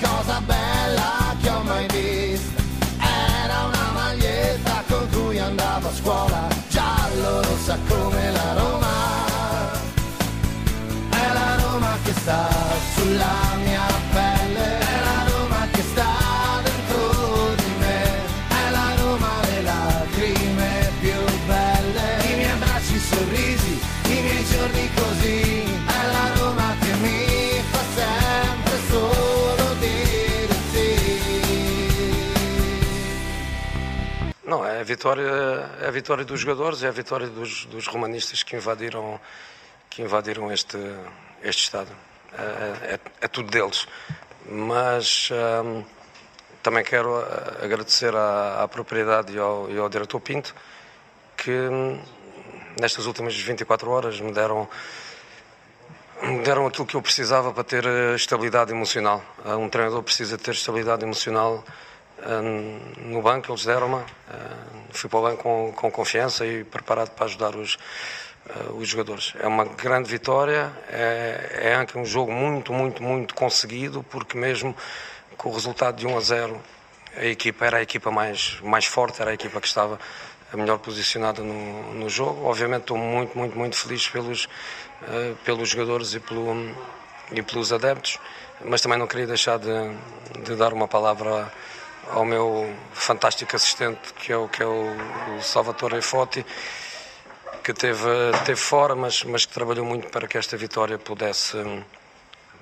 Cosa bella che ho mai visto era una maglietta con cui andavo a scuola. Giallo rossa come la Roma. È la Roma che sta sulla mia vitória, é a vitória dos jogadores, é a vitória dos, dos romanistas que invadiram, que invadiram este, este. É, é- é tudo deles. Mas hum, também quero ah, agradecer à, à propriedade e ao, e ao diretor Pinto que hum, nestas últimas 24 horas me deram me deram aquilo que eu precisava para ter eh, estabilidade emocional. Ah, Um treinador precisa ter estabilidade emocional no banco, eles deram-me. Ah, Fui para o banco com, com confiança e preparado para ajudar os, ah, os jogadores. É uma grande vitória, é, é um jogo muito, muito, muito conseguido, porque mesmo com o resultado de 1 a 0, a equipa era a equipa mais, mais forte, era a equipa que estava a melhor posicionada no, no jogo. Obviamente estou muito, muito, muito feliz pelos, pelos jogadores e, pelo, e pelos adeptos, mas também não queria deixar de, de dar uma palavra ao meu fantástico assistente, que é o, que é o, Salvatore Foti, que teve, teve fora, mas, mas que trabalhou muito para que esta vitória pudesse,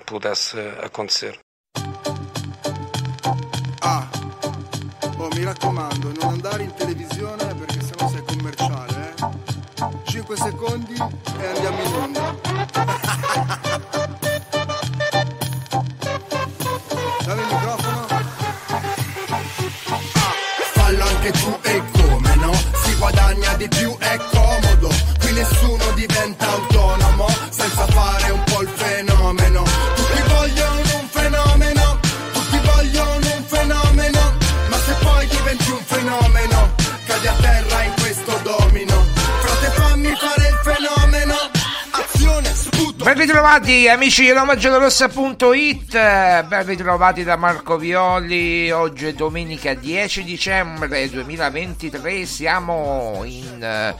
pudesse acontecer. Ah, oh, mi raccomando, non andare in televisione perché sennò sei commerciale, eh? 5 secondi e andiamo in onda. Più, è comodo. Qui nessuno diventa autonomo Ben ritrovati amici di RomaGiallorossa.it, ben ritrovati da Marco Violi, oggi è domenica 10 dicembre 2023, siamo in eh,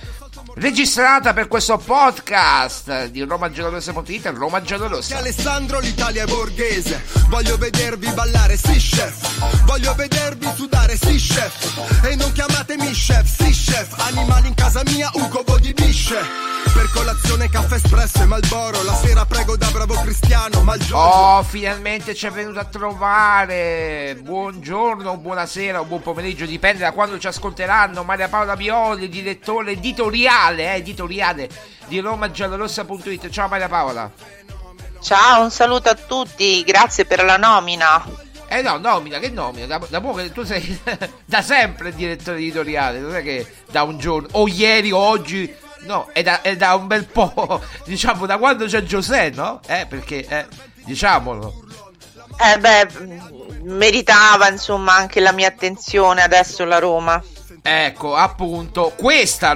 registrata per questo podcast di RomaGiallorossa.it e Roma Giallorossa. Alessandro l'Italia è borghese. Voglio vedervi ballare, sì chef. Voglio vedervi sudare, sì chef. E non chiamatemi chef, sì chef. Animali in casa mia, un covo di bisce. Per colazione caffè espresso e Malboro. La sera prego da bravo cristiano Malgioglio Oh, finalmente ci è venuto a trovare. Buongiorno, buonasera o buon pomeriggio, dipende da quando ci ascolteranno. Maria Paola Violi, direttore editoriale, eh, editoriale di romagiallorossa.it. Ciao Maria Paola. Ciao, un saluto a tutti, grazie per la nomina. Eh no, nomina, che nomina? Da, da poco tu sei da sempre direttore editoriale, non è che da un giorno, o ieri o oggi, no, è da, è da un bel po', diciamo, da quando c'è Giuseppe, no? Eh, perché, eh, diciamolo. Eh beh, meritava insomma anche la mia attenzione adesso la Roma. Ecco, appunto, questa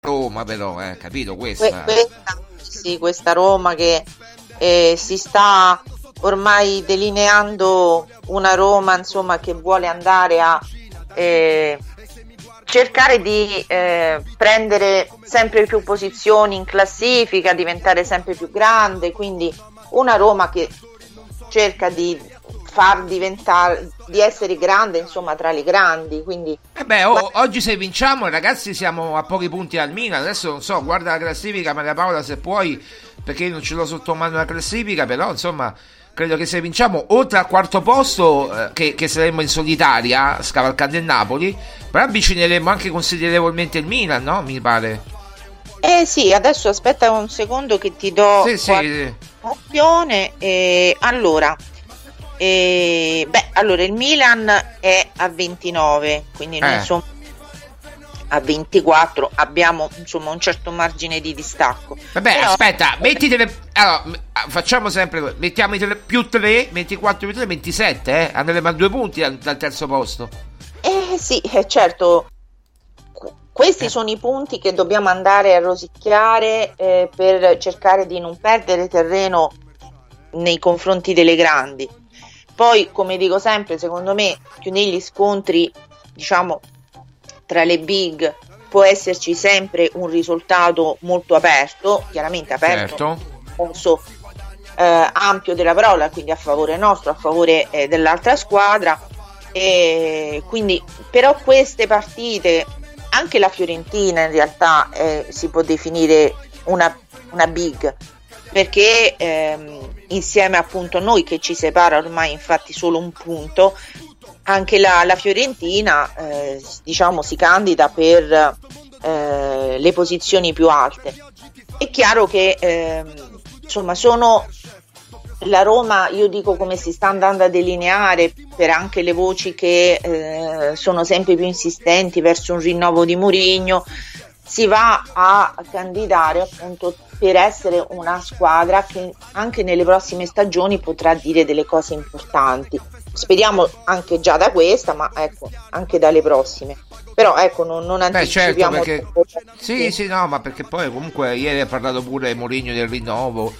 Roma però, eh, capito Que- questa? questa, sì, questa Roma che eh, si sta ormai delineando una Roma insomma che vuole andare a eh, cercare di eh, prendere sempre più posizioni in classifica, diventare sempre più grande, quindi una Roma che cerca di far diventare di essere grande insomma tra le grandi quindi Eh beh, o- oggi se vinciamo, ragazzi, siamo a pochi punti dal Milan. Adesso non so, guarda la classifica, Maria Paola, se puoi, perché non ce l'ho sotto mano la classifica, però insomma, credo che se vinciamo, oltre al quarto posto, eh, che, che saremo in solitaria, scavalcando il Napoli, però avvicineremo anche considerevolmente il Milan, no? Mi pare. eh sì adesso aspetta un secondo che ti do sì, qualche sì. opzione eh, allora eh, beh allora il Milan è a 29 quindi noi Eh. insomma a 24 abbiamo insomma un certo margine di distacco Vabbè, Però- aspetta, mettitele. Allora, m- ah, facciamo sempre. Mettiamo i più 3, 24 più 3, 27, eh? Andremo a due punti dal, dal terzo posto. Eh sì, eh, certo. Qu- Questi sono i punti che dobbiamo andare a rosicchiare eh, per cercare di non perdere terreno nei confronti delle grandi. Poi, come dico sempre, secondo me più negli scontri, diciamo, tra le big può esserci sempre un risultato molto aperto, chiaramente aperto Certo. eh, ampio della parola, quindi a favore nostro, a favore eh, dell'altra squadra. E quindi, però, queste partite, anche la Fiorentina in realtà eh, si può definire una, una big perché ehm, insieme appunto a noi che ci separa ormai infatti solo un punto anche la, la Fiorentina eh, diciamo si candida per eh, le posizioni più alte. È chiaro che ehm, insomma sono la Roma io dico come si sta andando a delineare per anche le voci che eh, sono sempre più insistenti verso un rinnovo di Mourinho si va a candidare appunto per essere una squadra che anche nelle prossime stagioni potrà dire delle cose importanti. Speriamo anche già da questa, ma ecco, anche dalle prossime. Però ecco, non, non Beh, certo, perché. Sì, sì, no, ma perché poi comunque ieri ha parlato pure Mourinho del rinnovo.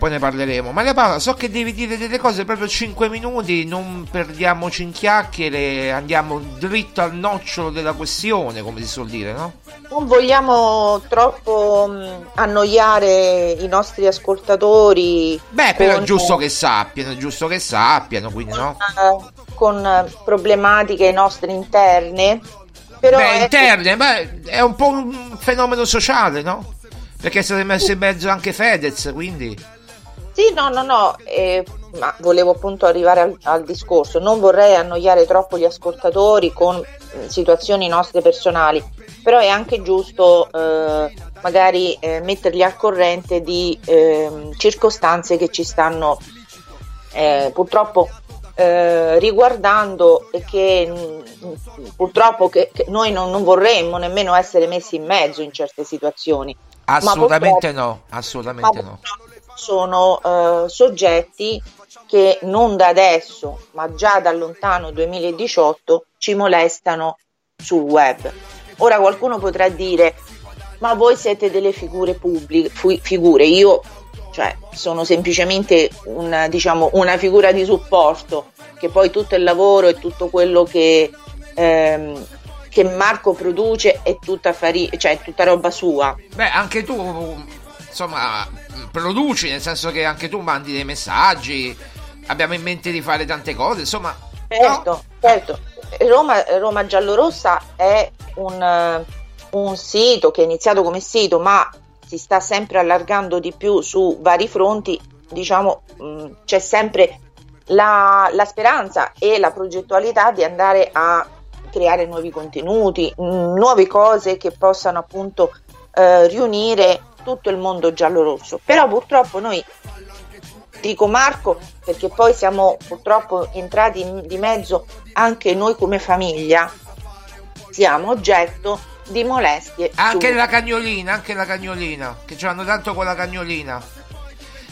Poi ne parleremo. Maria Paola, so che devi dire delle cose proprio 5 minuti, non perdiamoci in chiacchiere, andiamo dritto al nocciolo della questione, come si suol dire, no? Non vogliamo troppo mh, annoiare i nostri ascoltatori. Beh, però è giusto che sappiano, è giusto che sappiano, quindi no? eh, con eh, problematiche nostre interne. Però Beh, ecco, interne, beh, è un po' un fenomeno sociale, no? Perché è stato messo in mezzo anche Fedez, quindi... Sì, no, no, no, eh, ma volevo appunto arrivare al, al discorso. Non vorrei annoiare troppo gli ascoltatori con eh, situazioni nostre personali, però è anche giusto eh, magari eh, metterli al corrente di ehm, circostanze che ci stanno eh, purtroppo eh, riguardando e che mh, purtroppo che, che noi non, non vorremmo nemmeno essere messi in mezzo in certe situazioni. Assolutamente no, assolutamente no. Sono eh, soggetti che non da adesso, ma già dal lontano 2018 ci molestano sul web. Ora qualcuno potrà dire ma voi siete delle figure pubbliche, figure, io cioè, sono semplicemente una, diciamo, una figura di supporto, che poi tutto il lavoro e tutto quello che, ehm, che Marco produce è tutta, fari- cioè, è tutta roba sua. Beh, anche tu, insomma, produci, nel senso che anche tu mandi dei messaggi, abbiamo in mente di fare tante cose, insomma... Certo, no? certo. Roma, Roma Giallorossa è un, un sito che è iniziato come sito, ma si sta sempre allargando di più su vari fronti, diciamo mh, c'è sempre la, la, speranza e la progettualità di andare a creare nuovi contenuti, mh, nuove cose che possano appunto eh, riunire tutto il mondo giallo-rosso. Però purtroppo noi, dico Marco, perché poi siamo purtroppo entrati in, di mezzo anche noi come famiglia, siamo oggetto di molestie. Anche su... la cagnolina, anche la cagnolina, che ce l'hanno tanto con la cagnolina.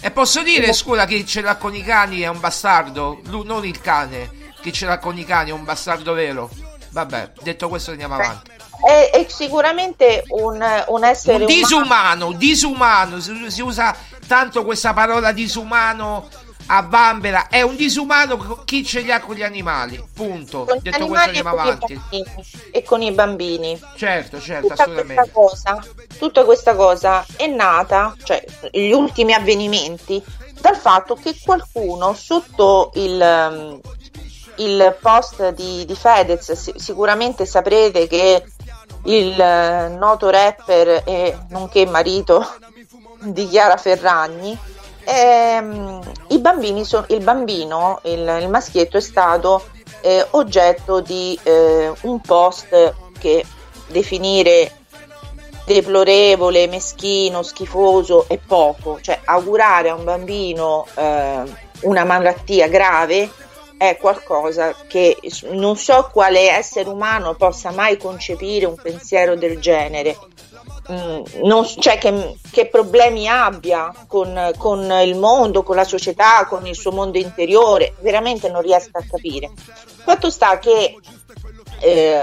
E posso dire, scusa, chi ce l'ha con i cani è un bastardo, Lui, non il cane, chi ce l'ha con i cani è un bastardo vero. Vabbè, detto questo andiamo avanti. È, è sicuramente un, un essere un disumano, umano. disumano, si, si usa tanto questa parola disumano a Bambera. È un disumano chi ce li ha con gli animali punto. Con detto questo andiamo avanti. e con i bambini. Certo certo tutta assolutamente. questa cosa, tutta questa cosa è nata cioè gli ultimi avvenimenti dal fatto che qualcuno sotto il, il post di, di Fedez sicuramente saprete che il uh, noto rapper e nonché marito di Chiara Ferragni ehm, so, il bambino, il, il, maschietto è stato eh, oggetto di eh, un post che definire deplorevole, meschino, schifoso è poco, cioè augurare a un bambino eh, una malattia grave è qualcosa che non so quale essere umano possa mai concepire un pensiero del genere Mm, non, cioè che, che, problemi abbia con, con, il mondo, con la società, con il suo mondo interiore, veramente non riesco a capire. Fatto sta che eh,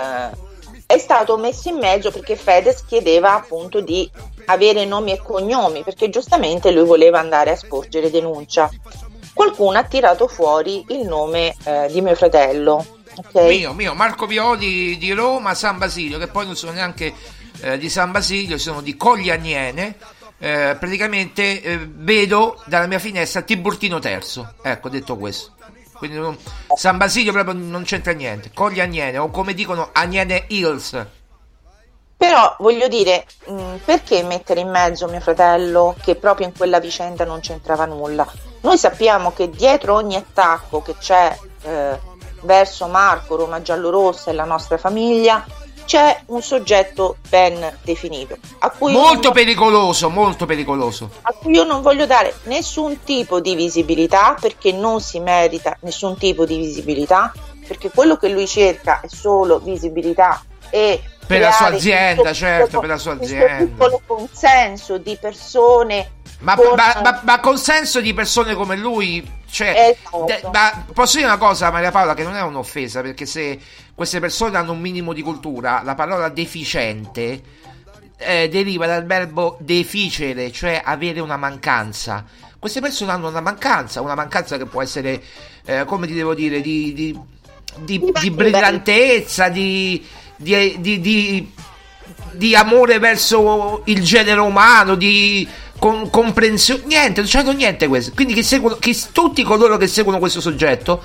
è stato messo in mezzo perché Fedez chiedeva appunto di avere nomi e cognomi, perché giustamente lui voleva andare a sporgere denuncia. Qualcuno ha tirato fuori il nome eh, di mio fratello. Okay? Mio, mio, Marco Violi di Roma, San Basilio, che poi non sono neanche eh, di San Basilio, sono di Coglianiene. Eh, praticamente eh, vedo dalla mia finestra Tiburtino Terzo. Ecco, detto questo. Quindi non, San Basilio proprio non c'entra niente. Coglianiene, o come dicono Aniene Hills. Però voglio dire, mh, mm, perché mettere in mezzo mio fratello che proprio in quella vicenda non c'entrava nulla? Noi sappiamo che dietro ogni attacco che c'è eh, verso Marco, Roma Giallorossa e la nostra famiglia c'è un soggetto ben definito. molto pericoloso, molto pericoloso. A cui io non voglio dare nessun tipo di visibilità perché non si merita nessun tipo di visibilità, perché quello che lui cerca è solo visibilità e per la sua azienda, certo, per la sua azienda. Piccolo consenso di persone ma, con... ma, ma, ma consenso di persone come lui cioè, esatto. de, ma posso dire una cosa, Maria Paola, che non è un'offesa, perché se queste persone hanno un minimo di cultura, la parola deficiente eh, deriva dal verbo deficere, cioè avere una mancanza. Queste persone hanno una mancanza, una mancanza che può essere, eh, come ti devo dire, di, di, di, di brillantezza, di, di, di amore verso il genere umano, di con, comprensione, niente, non c'hanno niente questo. Quindi che seguono, che tutti coloro che seguono questo soggetto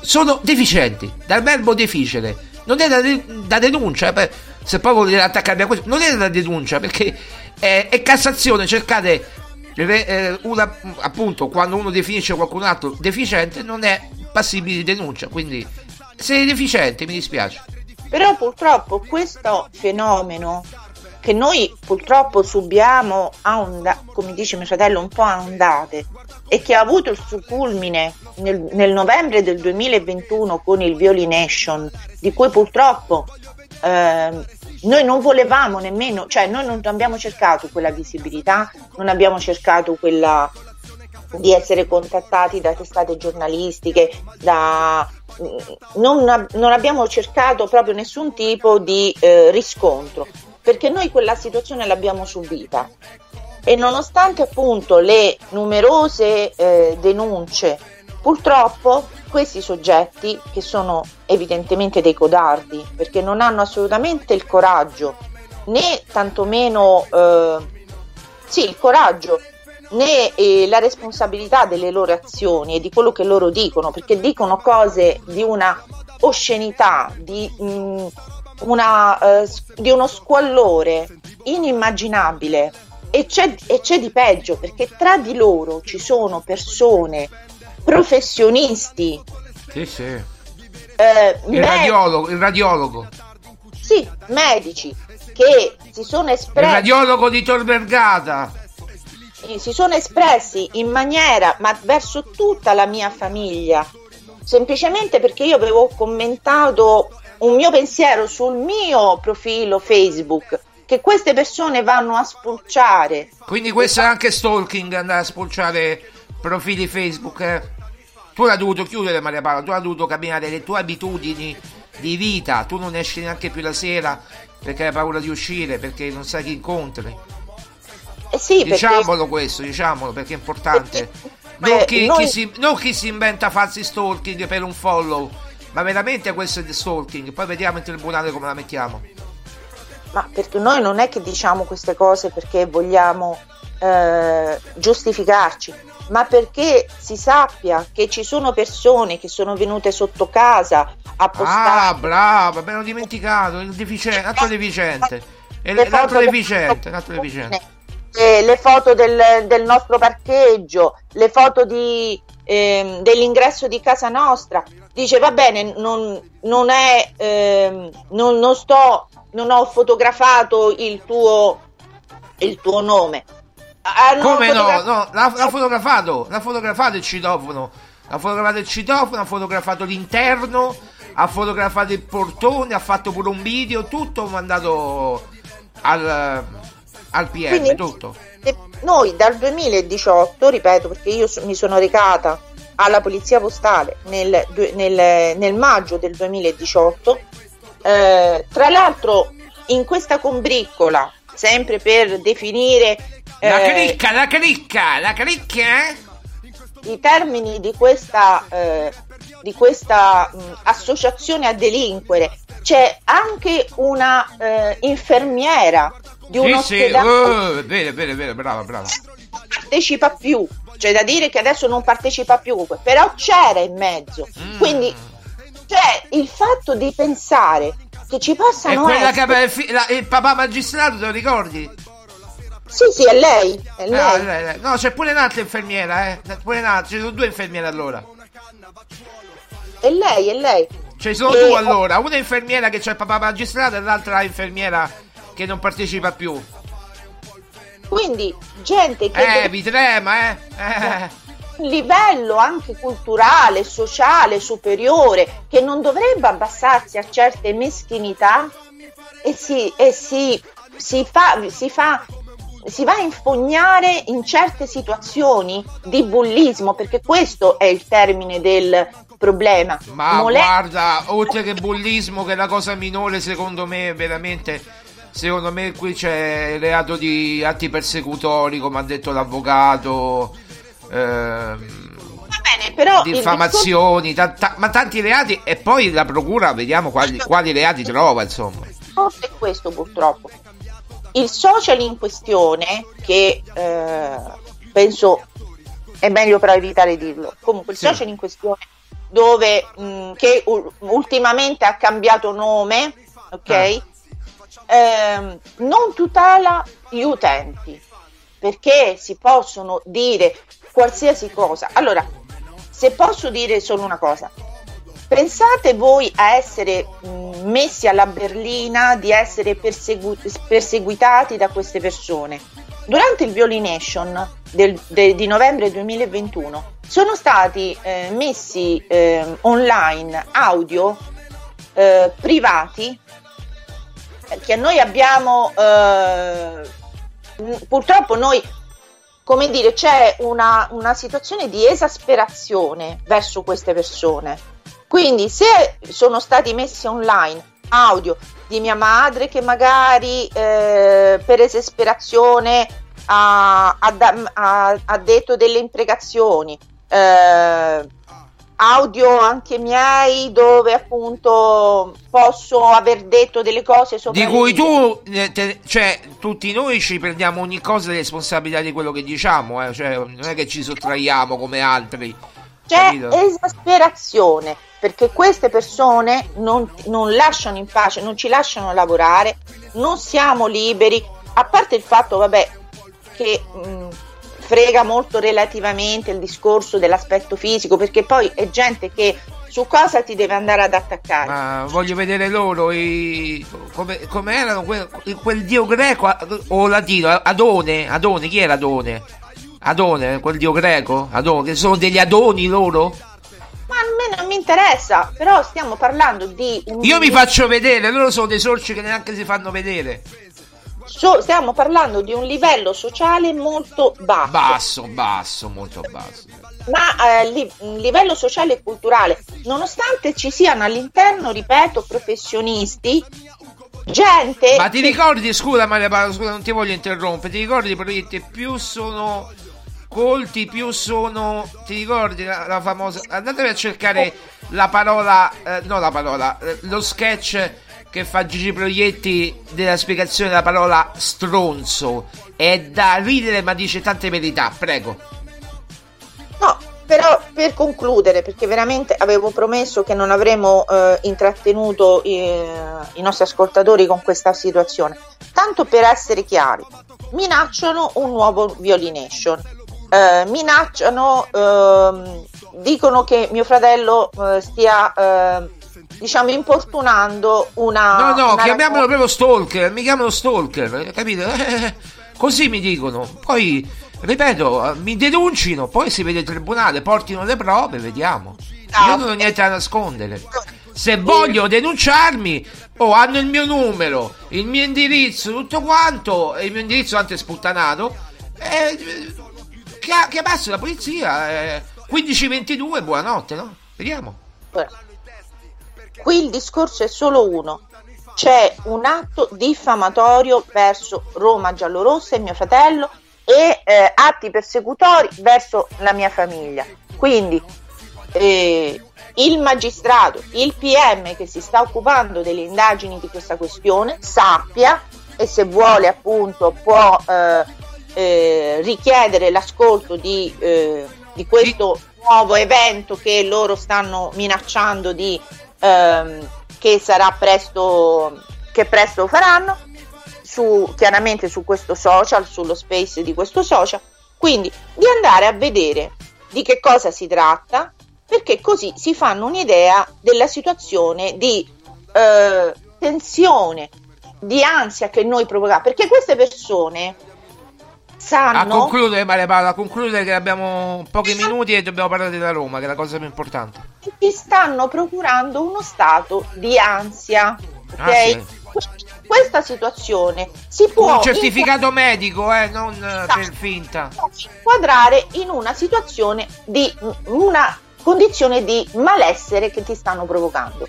sono deficienti, dal verbo deficere. Non è da, da denuncia, per, se poi volete attaccarmi a questo, non è da denuncia perché è, è Cassazione, cercate eh, una, appunto quando uno definisce qualcun altro deficiente non è passibile di denuncia, quindi sei deficiente, mi dispiace. Però purtroppo questo fenomeno che noi purtroppo subiamo a onda, come dice mio fratello, un po' a ondate e che ha avuto il suo culmine nel, nel novembre del 2021 con il Violination, di cui purtroppo eh, noi non volevamo nemmeno, cioè noi non abbiamo cercato quella visibilità, non abbiamo cercato quella di essere contattati da testate giornalistiche, da, non, non, abbiamo cercato proprio nessun tipo di eh, riscontro perché noi quella situazione l'abbiamo subita. E nonostante appunto le numerose eh, denunce, purtroppo questi soggetti che sono evidentemente dei codardi perché non hanno assolutamente il coraggio né tantomeno eh, sì, il coraggio né eh, la responsabilità delle loro azioni e di quello che loro dicono, perché dicono cose di una oscenità, di, mh, una, eh, di uno squallore inimmaginabile. E c'è, e c'è di peggio, perché tra di loro ci sono persone, professionisti. Sì, sì. Eh, il, med- radiologo, il radiologo. Sì, medici che si sono espressi. Il radiologo di Tor Vergata si sono espressi in maniera, ma verso tutta la mia famiglia, semplicemente perché io avevo commentato un mio pensiero sul mio profilo Facebook che queste persone vanno a spulciare. Quindi questo è anche stalking, andare a spulciare profili Facebook. Eh? Tu l'hai dovuto chiudere Maria Paola, tu hai dovuto cambiare le tue abitudini di vita, tu non esci neanche più la sera perché hai paura di uscire, perché non sai chi incontri. Eh sì, diciamolo perché... questo, diciamolo perché è importante. Perché, non, chi, noi... chi si, non, chi, si, inventa falsi stalking per un follow, ma veramente questo è stalking. Poi vediamo in tribunale come la mettiamo. Ma perché noi non è che diciamo queste cose perché vogliamo eh, giustificarci, ma perché si sappia che ci sono persone che sono venute sotto casa a postare. Ah, brava, l'ho dimenticato, il deficiente, l'altro deficiente. L'altro deficiente, l'altro deficiente eh, le foto del, del, nostro parcheggio, le foto di, eh, dell'ingresso di casa nostra. Dice va bene, non, non è, eh, non, non, sto, non ho fotografato il tuo, il tuo nome. Hanno Come fotograf- no? no l'ha, l'ha, fotografato, l'ha fotografato il citofono, ha fotografato il citofono, ha fotografato l'interno, ha fotografato il portone, ha fatto pure un video, tutto mandato al al PM, Quindi, tutto. Noi dal 2018, ripeto perché io mi sono recata alla Polizia Postale nel, nel, nel maggio del 2018, eh, tra l'altro in questa combriccola, sempre per definire... Eh, la cricca, la cricca, la cricca! Eh? I termini di questa, eh, di questa mh, associazione a delinquere c'è anche una eh, infermiera di un sì, ospedale. Sì, uh, bene, bene, bene, brava, brava. Partecipa più, c'è da dire che adesso non partecipa più, però c'era in mezzo. Mm. Quindi, cioè, il fatto di pensare che ci possano è quella essere... che la, il papà magistrato, te lo ricordi? Sì, sì, è lei. È lei. Ah, lei, lei. No, c'è pure un'altra infermiera, eh. Pure un'altra, ci sono due infermiere allora. È lei, è lei. Ci sono e... due allora, una infermiera che c'è il papà magistrato e l'altra infermiera che non partecipa più. Quindi gente che... Eh, vi trema, eh? eh. Un livello anche culturale, sociale, superiore, che non dovrebbe abbassarsi a certe meschinità e si, e si, si, fa, si fa si va a infognare in certe situazioni di bullismo, perché questo è il termine del problema. Ma Mole- guarda, oltre che bullismo, che è la cosa minore, secondo me, veramente Secondo me qui c'è il reato di atti persecutori, come ha detto l'avvocato. Ehm, bene, però diffamazioni, discorso... ta- ta- ma tanti reati e poi la procura vediamo quali, quali reati trova, insomma. Forse è questo purtroppo. Il social in questione, che eh, penso è meglio però evitare di dirlo, comunque il sì. social in questione dove mh, che u- ultimamente ha cambiato nome, ok? Ah ehm, non tutela gli utenti perché si possono dire qualsiasi cosa. Allora, se posso dire solo una cosa, pensate voi a essere mh, messi alla berlina, di essere persegu- perseguitati da queste persone. Durante il Violination del, de, di novembre 2021 sono stati eh, messi eh, online audio eh, privati che noi abbiamo eh, purtroppo noi come dire c'è una, una situazione di esasperazione verso queste persone quindi se sono stati messi online audio di mia madre che magari eh, per esasperazione ha, ha, ha, detto delle imprecazioni. Eh, audio anche miei dove appunto posso aver detto delle cose sopra di cui tu eh, te, cioè tutti noi ci prendiamo ogni cosa di responsabilità di quello che diciamo eh? cioè, non è che ci sottraiamo come altri c'è capito? esasperazione perché queste persone non, non lasciano in pace non ci lasciano lavorare non siamo liberi a parte il fatto vabbè che mh, frega molto relativamente il discorso dell'aspetto fisico, perché poi è gente che su cosa ti deve andare ad attaccare. Ma voglio vedere loro i, come, come, erano quel, quel, dio greco o latino, Adone, Adone, chi era Adone? Adone, quel dio greco? Adone, che sono degli Adoni loro? Ma a me non mi interessa, però stiamo parlando di... Io mi faccio vedere, loro sono dei sorci che neanche si fanno vedere so, stiamo parlando di un livello sociale molto basso. Basso, basso, molto basso. Ma eh, li, livello sociale e culturale, nonostante ci siano all'interno, ripeto, professionisti, gente... Ma ti che... ricordi, scusa Maria scusa, non ti voglio interrompere, ti ricordi proietti più sono colti, più sono... Ti ricordi la, la famosa... Andatevi a cercare la parola, eh, no la parola, eh, lo sketch che fa Gigi Proietti della spiegazione della parola stronzo. È da ridere ma dice tante verità, prego. No, però per concludere, perché veramente avevo promesso che non avremmo eh, intrattenuto eh, i nostri ascoltatori con questa situazione, tanto per essere chiari, minacciano un nuovo violination. Eh, minacciano, ehm, dicono che mio fratello eh, stia eh, diciamo importunando una no no una chiamiamolo proprio stalker mi chiamano stalker capito? Così mi dicono. Poi ripeto mi denuncino poi si vede il tribunale portino le prove vediamo. No. io non ho niente da nascondere. Se voglio denunciarmi oh, hanno il mio numero il mio indirizzo tutto quanto e il mio indirizzo anche sputtanato eh, chiamasse la polizia eh, 1522 buonanotte no? vediamo Qui il discorso è solo uno. C'è un atto diffamatorio verso Roma giallorossa e mio fratello e eh, atti persecutori verso la mia famiglia. Quindi eh, il magistrato, il PM che si sta occupando delle indagini di questa questione sappia e se vuole appunto può eh, eh richiedere l'ascolto di, eh, di questo nuovo evento che loro stanno minacciando di ehm, che sarà presto, che presto faranno, su, chiaramente su questo social, sullo space di questo social, quindi di andare a vedere di che cosa si tratta, perché così si fanno un'idea della situazione di eh, tensione, di ansia che noi provochiamo, perché queste persone sanno... A concludere, Maria Paola, a concludere che abbiamo pochi minuti e dobbiamo parlare della Roma, che è la cosa più importante. Ti stanno procurando uno stato di ansia, ok? Ah, sì. Questa situazione si può... Un certificato in... medico, eh, non esatto. per finta. Inquadrare in una situazione di una condizione di malessere che ti stanno provocando.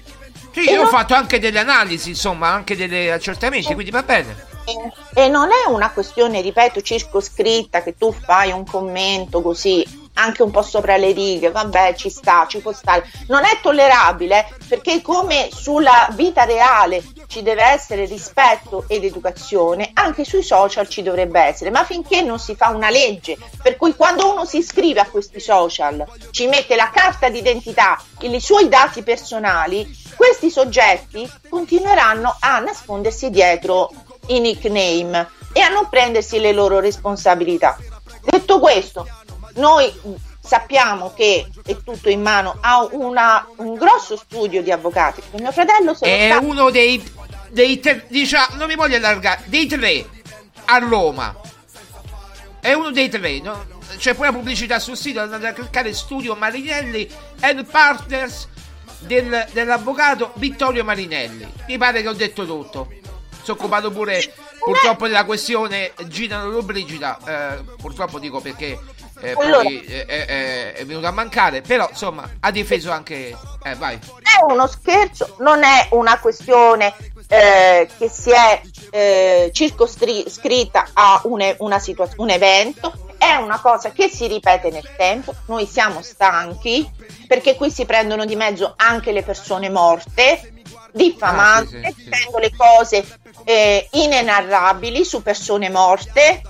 Sì, io non... ho fatto anche delle analisi, insomma, anche degli accertamenti, quindi va bene. E non è una questione, ripeto, circoscritta che tu fai un commento così anche un po' sopra le righe, vabbè, ci sta, ci può stare. Non è tollerabile perché come sulla vita reale ci deve essere rispetto ed educazione, anche sui social ci dovrebbe essere, ma finché non si fa una legge, per cui quando uno si iscrive a questi social, ci mette la carta d'identità e i suoi dati personali, questi soggetti continueranno a nascondersi dietro i nickname e a non prendersi le loro responsabilità. Detto questo, noi sappiamo che è tutto in mano a una, un grosso studio di avvocati. Mio fratello è stato... uno dei, dei tre, diciamo, non mi voglio allargare, dei tre a Roma. È uno dei tre, no? c'è poi la pubblicità sul sito, andate a cliccare Studio Marinelli and Partners del, dell'avvocato Vittorio Marinelli. Mi pare che ho detto tutto si è occupato pure purtroppo della questione Gina Lollobrigida, eh, purtroppo dico perché eh, poi è, è, è, venuto a mancare, però insomma ha difeso anche... Eh, vai. È uno scherzo, non è una questione eh, che si è eh, circoscritta a un, una situa- un evento, è una cosa che si ripete nel tempo, noi siamo stanchi perché qui si prendono di mezzo anche le persone morte, diffamando, ah, sì, sì, sì. le cose eh, inenarrabili su persone morte.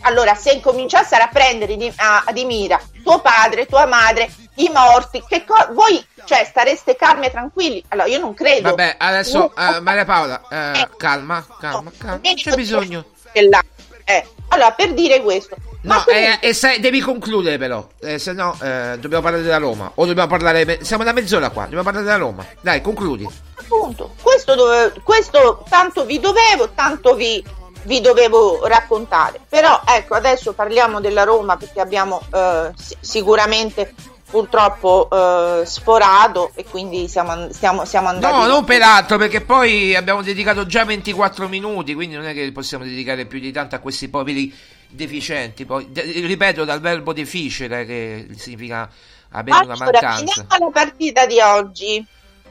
Allora, se incominciassero a prendere di, a, di mira tuo padre, tua madre, i morti, che co- voi cioè stareste calmi e tranquilli. Allora, io non credo. Vabbè, adesso uh, Maria Paola, uh, calma, calma, calma. Non c'è bisogno. Eh, allora, per dire questo. No, comunque... eh, se, devi concludere però, eh, se no eh, dobbiamo parlare della Roma. O dobbiamo parlare, siamo da mezz'ora qua, dobbiamo parlare della Roma. Dai, concludi. Appunto, questo, dove, questo tanto vi dovevo, tanto vi, vi, dovevo raccontare. Però ecco, adesso parliamo della Roma perché abbiamo eh, sicuramente purtroppo eh, sforato e quindi siamo, siamo, siamo andati... No, non peraltro perché poi abbiamo dedicato già 24 minuti, quindi non è che possiamo dedicare più di tanto a questi poveri deficienti. Poi, de- ripeto, dal verbo deficere che significa avere allora, una mancanza. la partita di oggi.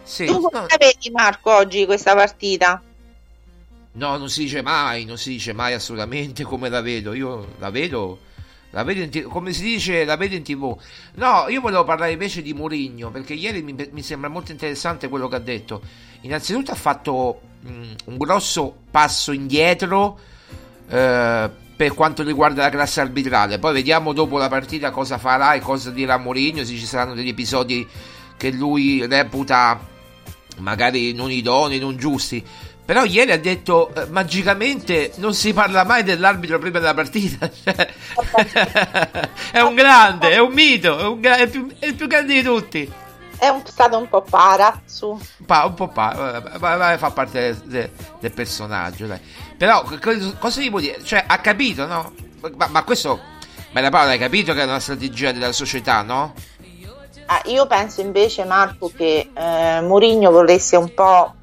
Sì, tu come no. la vedi Marco oggi questa partita? No, non si dice mai, non si dice mai assolutamente come la vedo. Io la vedo la vedo t- come si dice, la vedo in tv. No, io volevo parlare invece di Mourinho, perché ieri mi, mi sembra molto interessante quello che ha detto. Innanzitutto ha fatto mh, un grosso passo indietro eh, per quanto riguarda la classe arbitrale. Poi vediamo dopo la partita cosa farà e cosa dirà Mourinho, se ci saranno degli episodi che lui reputa magari non idonei, non giusti. Però ieri ha detto eh, magicamente non si parla mai dell'arbitro prima della partita. è un grande, è un mito, è, un, è, il più, è, il più, grande di tutti. È un, stato un po' para su. Pa, un po' para, fa parte del, del, personaggio. Dai. Però cosa gli vuol dire? Cioè, ha capito, no? Ma, ma questo, ma la parola hai capito che è una strategia della società, no? Ah, io penso invece, Marco, che eh, Mourinho volesse un po'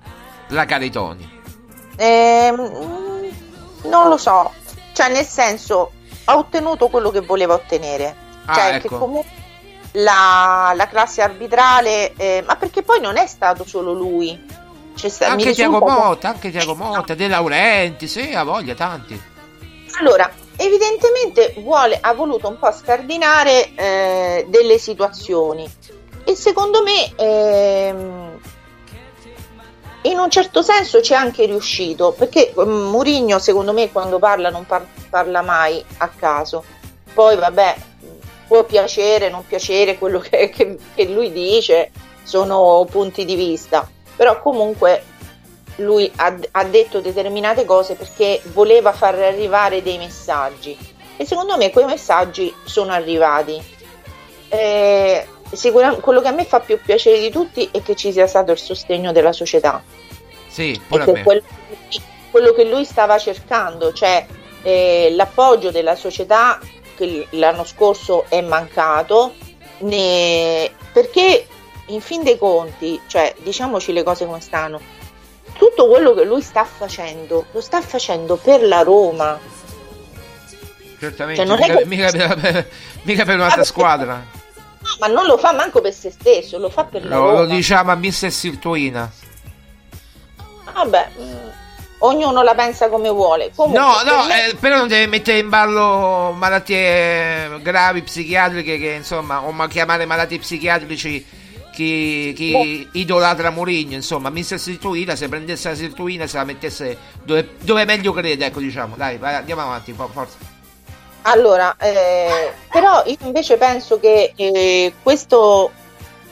la Caritoni? Eh, non lo so, cioè nel senso ha ottenuto quello che voleva ottenere, ah, cioè ecco. che comunque la, la classe arbitrale, eh, ma perché poi non è stato solo lui. Sta, anche Tiago Motta, anche Tiago Motta, De Laurenti, sì, ha voglia tanti. Allora, evidentemente vuole, ha voluto un po' scardinare eh, delle situazioni. E secondo me ehm, in un certo senso ci è anche riuscito perché mm, Murigno secondo me quando parla non par- parla mai a caso. Poi vabbè può piacere non piacere quello che, che, che lui dice sono punti di vista. Però comunque lui ha, ha, detto determinate cose perché voleva far arrivare dei messaggi e secondo me quei messaggi sono arrivati eh, sicuramente quello che a me fa più piacere di tutti è che ci sia stato il sostegno della società. Sì, pure a me. Quello, quello, che lui stava cercando, cioè eh, l'appoggio della società che l'anno scorso è mancato, ne... perché in fin dei conti, cioè diciamoci le cose come stanno, tutto quello che lui sta facendo lo sta facendo per la Roma. Certamente, cioè, mica, che... mica, mica, per un'altra squadra ma non lo fa manco per se stesso, lo fa per lo, lo diciamo a Mister Sirtuina. Vabbè, mm, ognuno la pensa come vuole. Comunque, no, no, me... eh, però non deve mettere in ballo malattie gravi psichiatriche che insomma, o ma chiamare malati psichiatrici chi, chi no. idolatra Mourinho, insomma, Mister Sirtuina, se prendesse la Sirtuina se la mettesse dove, dove meglio crede, ecco diciamo, dai, vai, andiamo avanti, forza. Allora, eh, però io invece penso che eh, questo,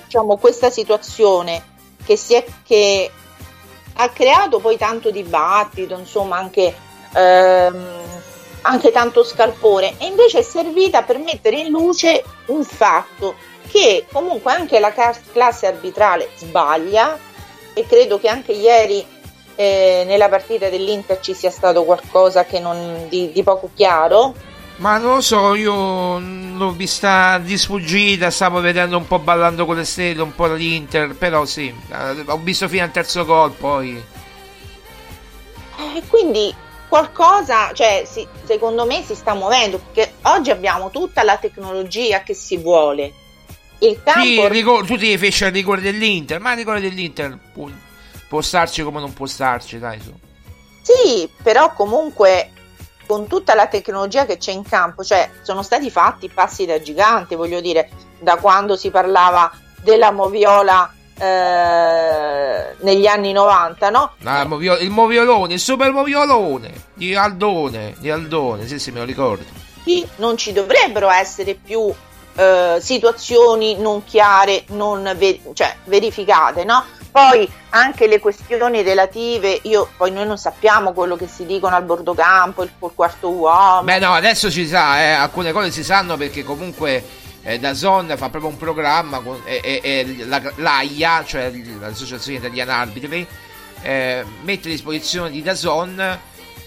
diciamo, questa situazione che, si è, che ha creato poi tanto dibattito, insomma anche, ehm, anche tanto scalpore, e invece è servita per mettere in luce un fatto che comunque anche la classe arbitrale sbaglia e credo che anche ieri eh, nella partita dell'Inter ci sia stato qualcosa non, di, di poco chiaro ma non lo so, io l'ho vista di sfuggita, stavo vedendo un po' ballando con le stelle, un po' l'Inter, però sì, eh, ho visto fino al terzo gol poi. E eh, quindi qualcosa, cioè, si, secondo me si sta muovendo, perché oggi abbiamo tutta la tecnologia che si vuole. Il campo... Sì, ricordo, tu ti feci il rigore dell'Inter, ma il rigore dell'Inter può starci come non può starci, dai su. Sì, però comunque con tutta la tecnologia che c'è in campo, cioè sono stati fatti passi da gigante, voglio dire, da quando si parlava della moviola eh, negli anni 90, no? Ah, il moviolone, il super moviolone di Aldone, di Aldone, sì sì me lo ricordo. Sì, non ci dovrebbero essere più eh, situazioni non chiare, non ver- cioè, verificate, no? Poi anche le questioni relative, io poi noi non sappiamo quello che si dicono al bordo campo, il, il quarto uomo. Beh no, adesso si sa, eh, alcune cose si sanno perché comunque eh, Dazon fa proprio un programma con, e, e, la, l'AIA, cioè l'Associazione Italiana Arbitri, eh, mette a disposizione di Dazon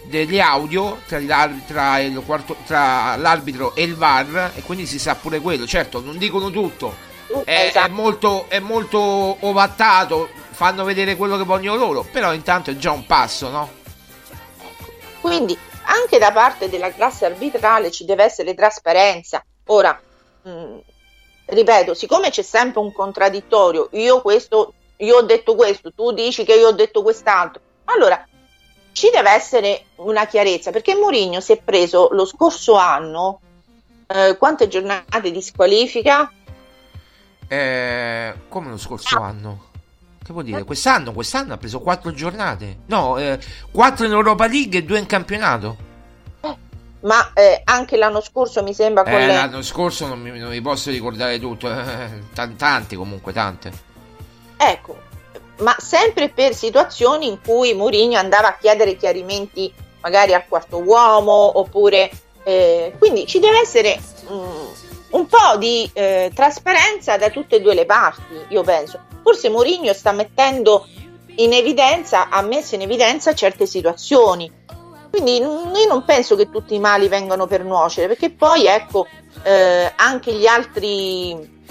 degli audio tra, tra, il quarto, tra, l'arbitro e il VAR e quindi si sa pure quello. Certo, non dicono tutto. È, esatto. è, molto, è molto ovattato, fanno vedere quello che vogliono loro, però intanto è già un passo, no? Quindi anche da parte della classe arbitrale ci deve essere trasparenza. Ora, mh, mm, ripeto, siccome c'è sempre un contraddittorio, io questo, io ho detto questo, tu dici che io ho detto quest'altro, allora ci deve essere una chiarezza, perché Mourinho si è preso lo scorso anno eh, quante giornate di squalifica? Eh, come lo scorso ah. anno? Che vuol dire? Quest'anno, quest'anno ha preso quattro giornate. No, eh, quattro in Europa League e due in campionato. Ma eh, anche l'anno scorso mi sembra con eh, le... L'anno scorso non mi, non mi, posso ricordare tutto. tanti comunque, tante. Ecco, ma sempre per situazioni in cui Mourinho andava a chiedere chiarimenti magari al quarto uomo oppure... Eh, quindi ci deve essere... Mm, un po' di eh, trasparenza da tutte e due le parti, io penso. Forse Mourinho sta mettendo in evidenza, ha messo in evidenza certe situazioni. Quindi io non penso che tutti i mali vengano per nuocere, perché poi ecco eh, anche gli altri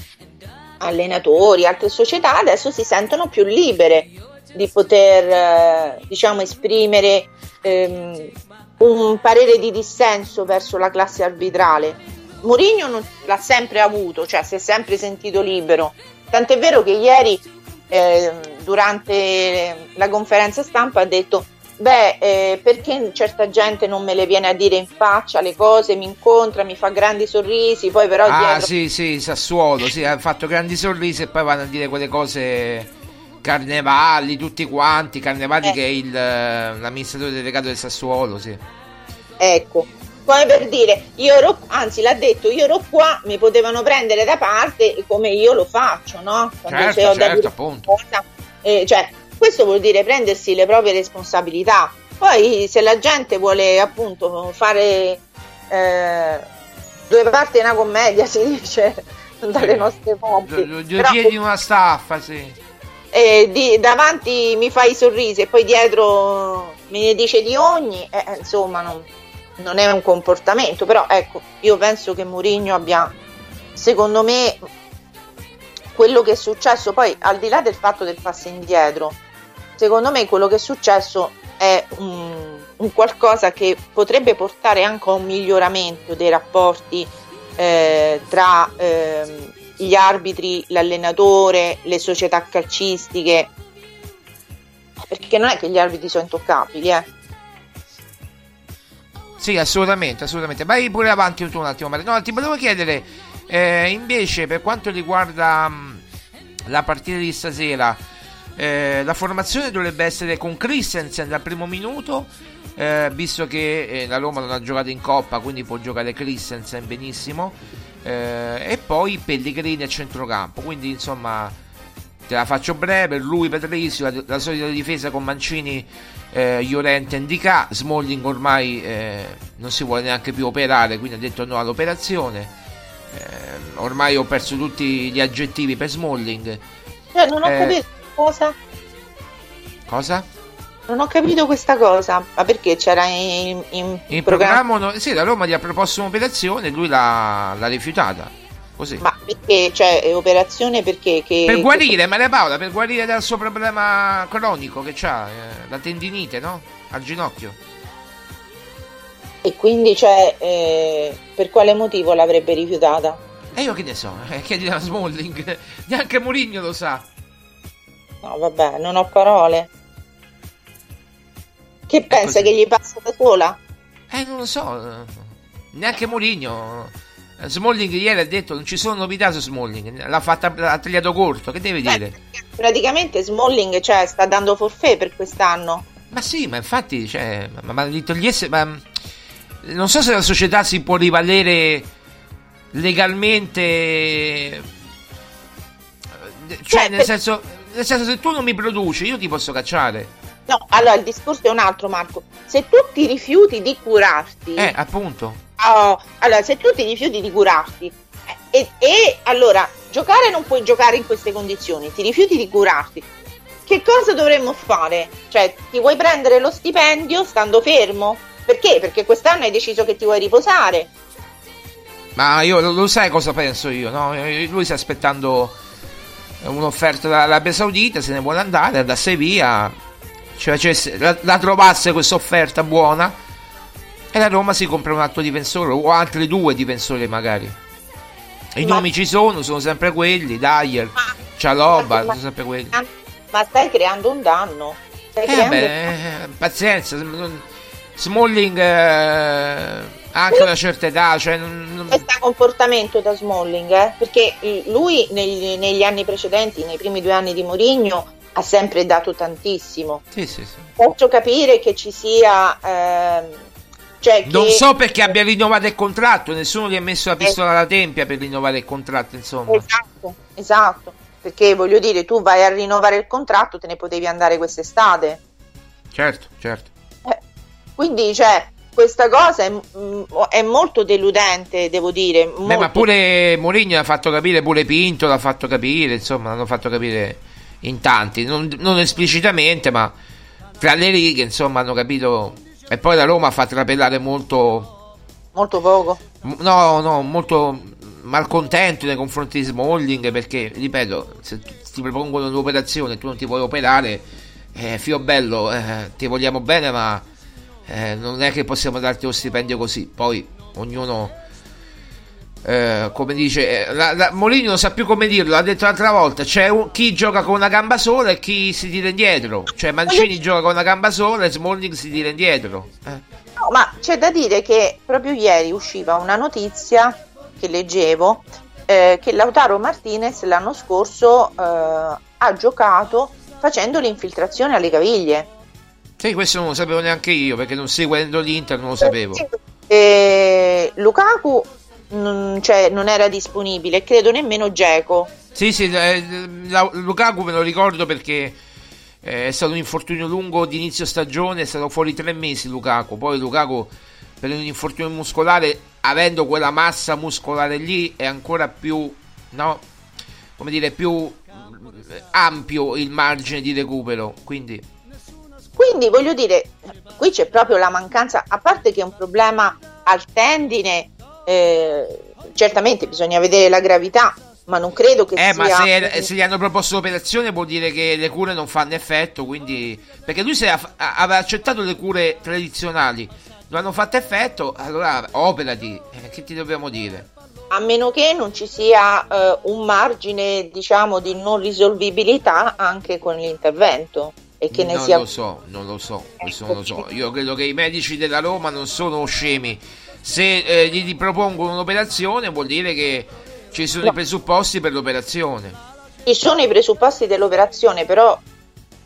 allenatori, altre società adesso si sentono più libere di poter eh, diciamo esprimere ehm, un parere di dissenso verso la classe arbitrale Mourinho l'ha sempre avuto, cioè si è sempre sentito libero. Tant'è vero che ieri eh, durante la conferenza stampa ha detto beh eh, perché certa gente non me le viene a dire in faccia le cose, mi incontra, mi fa grandi sorrisi, poi però... Ah dietro... sì sì, Sassuolo, sì, ha fatto grandi sorrisi e poi vanno a dire quelle cose... Carnevali, tutti quanti, Carnevali eh. che è il, l'amministratore delegato del Sassuolo, sì. Ecco, come per dire, io ero, anzi l'ha detto, io ero qua, mi potevano prendere da parte come io lo faccio, no? Quando certo, certo, appunto. Cosa, eh, cioè, questo vuol dire prendersi le proprie responsabilità. Poi se la gente vuole appunto fare eh, due parti di una commedia, si dice dalle nostre. Due piedi in una staffa, sì. Eh, di, davanti mi fai i sorrisi e poi dietro me ne dice di ogni, eh, insomma non non è un comportamento, però ecco, io penso che Mourinho abbia, secondo me, quello che è successo, poi al di là del fatto del passo indietro, secondo me quello che è successo è un, un qualcosa che potrebbe portare anche a un miglioramento dei rapporti eh, tra eh, gli arbitri, l'allenatore, le società calcistiche, perché non è che gli arbitri sono intoccabili, eh sì, assolutamente, assolutamente. Vai pure avanti tu un attimo. No, ti volevo chiedere eh, invece per quanto riguarda mh, mm, la partita di stasera, eh, la formazione dovrebbe essere con Christensen dal primo minuto, eh, visto che eh, la Roma non ha giocato in Coppa, quindi può giocare Christensen benissimo, eh, e poi Pellegrini a centrocampo. Quindi insomma te la faccio breve, lui Patrizio, la, la solita difesa con Mancini, eh, Llorente Indica, Smalling ormai eh, non si vuole neanche più operare, quindi ha detto no all'operazione. Eh, ormai ho perso tutti gli aggettivi per Smalling. Non ho capito cosa. Cosa? Non ho capito questa cosa, ma perché c'era in, in, in programma? programma no, sì, la Roma gli ha proposto un'operazione e lui l'ha, l'ha rifiutata. Così. Ma perché, cioè, operazione perché? Che, per guarire, che... Maria Paola, per guarire dal suo problema cronico che ha, eh, la tendinite, no? Al ginocchio. E quindi, cioè, eh, per quale motivo l'avrebbe rifiutata? E io che ne so, eh, chiedi a Smalling, neanche Mourinho lo sa. No, vabbè, non ho parole. Che pensa che gli passa da sola? Eh, non lo so. Neanche Mourinho. Smalling ieri ha detto non ci sono novità su Smalling, l'ha fatta ha tagliato corto, che deve Beh, dire? Praticamente Smalling cioè, sta dando forfè per quest'anno. Ma sì, ma infatti, cioè, ma, ma li togliesse, ma non so se la società si può rivalere legalmente, cioè, Cioè, nel per- senso, nel senso se tu non mi produci io ti posso cacciare. No, allora il discorso è un altro, Marco. Se tu ti rifiuti di curarti, Eh, appunto. oh, allora se tu ti rifiuti di curarti eh, e, e allora giocare non puoi giocare in queste condizioni, ti rifiuti di curarti. Che cosa dovremmo fare? Cioè, ti vuoi prendere lo stipendio stando fermo? Perché? Perché quest'anno hai deciso che ti vuoi riposare. Ma io lo, lo sai cosa penso io, no? Lui sta aspettando un'offerta dall'Arabia Saudita, se ne vuole andare, andasse via, cioè, cioè, la, la trovasse questa offerta buona e la Roma si compra un altro difensore o altri due difensori magari. I Ma- nomi ci sono, sono sempre quelli, Dyer, Cialoba, Ma- sono sempre quelli. Ma stai creando un danno. Stai Eh, creando beh, eh, pazienza, Smalling eh, anche una certa età, cioè non- non- questo comportamento da Smalling, eh? perché eh, lui negli, negli anni precedenti, nei primi due anni di Mourinho, ha sempre dato tantissimo. Sì, sì, sì. Posso capire che ci sia... ehm, cioè che- Non so perché abbia rinnovato il contratto, nessuno gli ha messo la pistola alla tempia per rinnovare il contratto, insomma. Esatto, esatto. Perché voglio dire, tu vai a rinnovare il contratto, te ne potevi andare quest'estate. Certo, certo. Quindi, cioè, questa cosa è, è molto deludente, devo dire. Beh, molto- ma pure Mourinho l'ha fatto capire, pure Pinto l'ha fatto capire, insomma, l'hanno fatto capire in tanti, non, non esplicitamente, ma tra le righe, insomma, hanno capito. E poi la Roma fa trapelare molto, Molto poco. no, no, molto malcontento nei confronti di Smalling, perché, ripeto, se ti ti propongono un'operazione e tu non ti vuoi operare, eh, fio bello, eh, ti vogliamo bene, ma eh, non è che possiamo darti lo stipendio così. Poi ognuno, eh, come dice, eh, la, la- Mourinho non sa più come dirlo. L'ha detto l'altra volta: c'è un- chi gioca con una gamba sola e chi si tira indietro. Cioè, Mancini gioca con una gamba sola e Smalling si tira indietro. Eh. No, ma c'è da dire che proprio ieri usciva una notizia che leggevo eh, che Lautaro Martinez l'anno scorso eh, ha giocato facendo l'infiltrazione alle caviglie. Sì, questo non lo sapevo neanche io perché non seguendo l'Inter non lo sapevo. E Lukaku non, cioè, non era disponibile e credo nemmeno Geco. Sì, sì, eh, la- Lukaku me lo ricordo perché eh, è stato un infortunio lungo di inizio stagione, è stato fuori tre mesi Lukaku, poi Lukaku per un infortunio muscolare, avendo quella massa muscolare lì, è ancora più, no, come dire, più eh, ampio il margine di recupero, quindi Quindi voglio dire, qui c'è proprio la mancanza, a parte che è un problema al tendine, eh, certamente bisogna vedere la gravità, ma non credo che Eh, sia... ma se, se gli hanno proposto l'operazione vuol dire che le cure non fanno effetto, quindi... Perché lui ha- aveva accettato le cure tradizionali, non hanno fatto effetto, allora operati, eh, che ti dobbiamo dire? A meno che non ci sia eh, un margine, diciamo, di non risolvibilità anche con l'intervento e che ne non sia... lo so, non lo so, questo non lo so. Io credo che i medici della Roma non sono scemi. Se eh, gli propongono un'operazione vuol dire che ci sono i presupposti per l'operazione. Ci sono i presupposti dell'operazione, però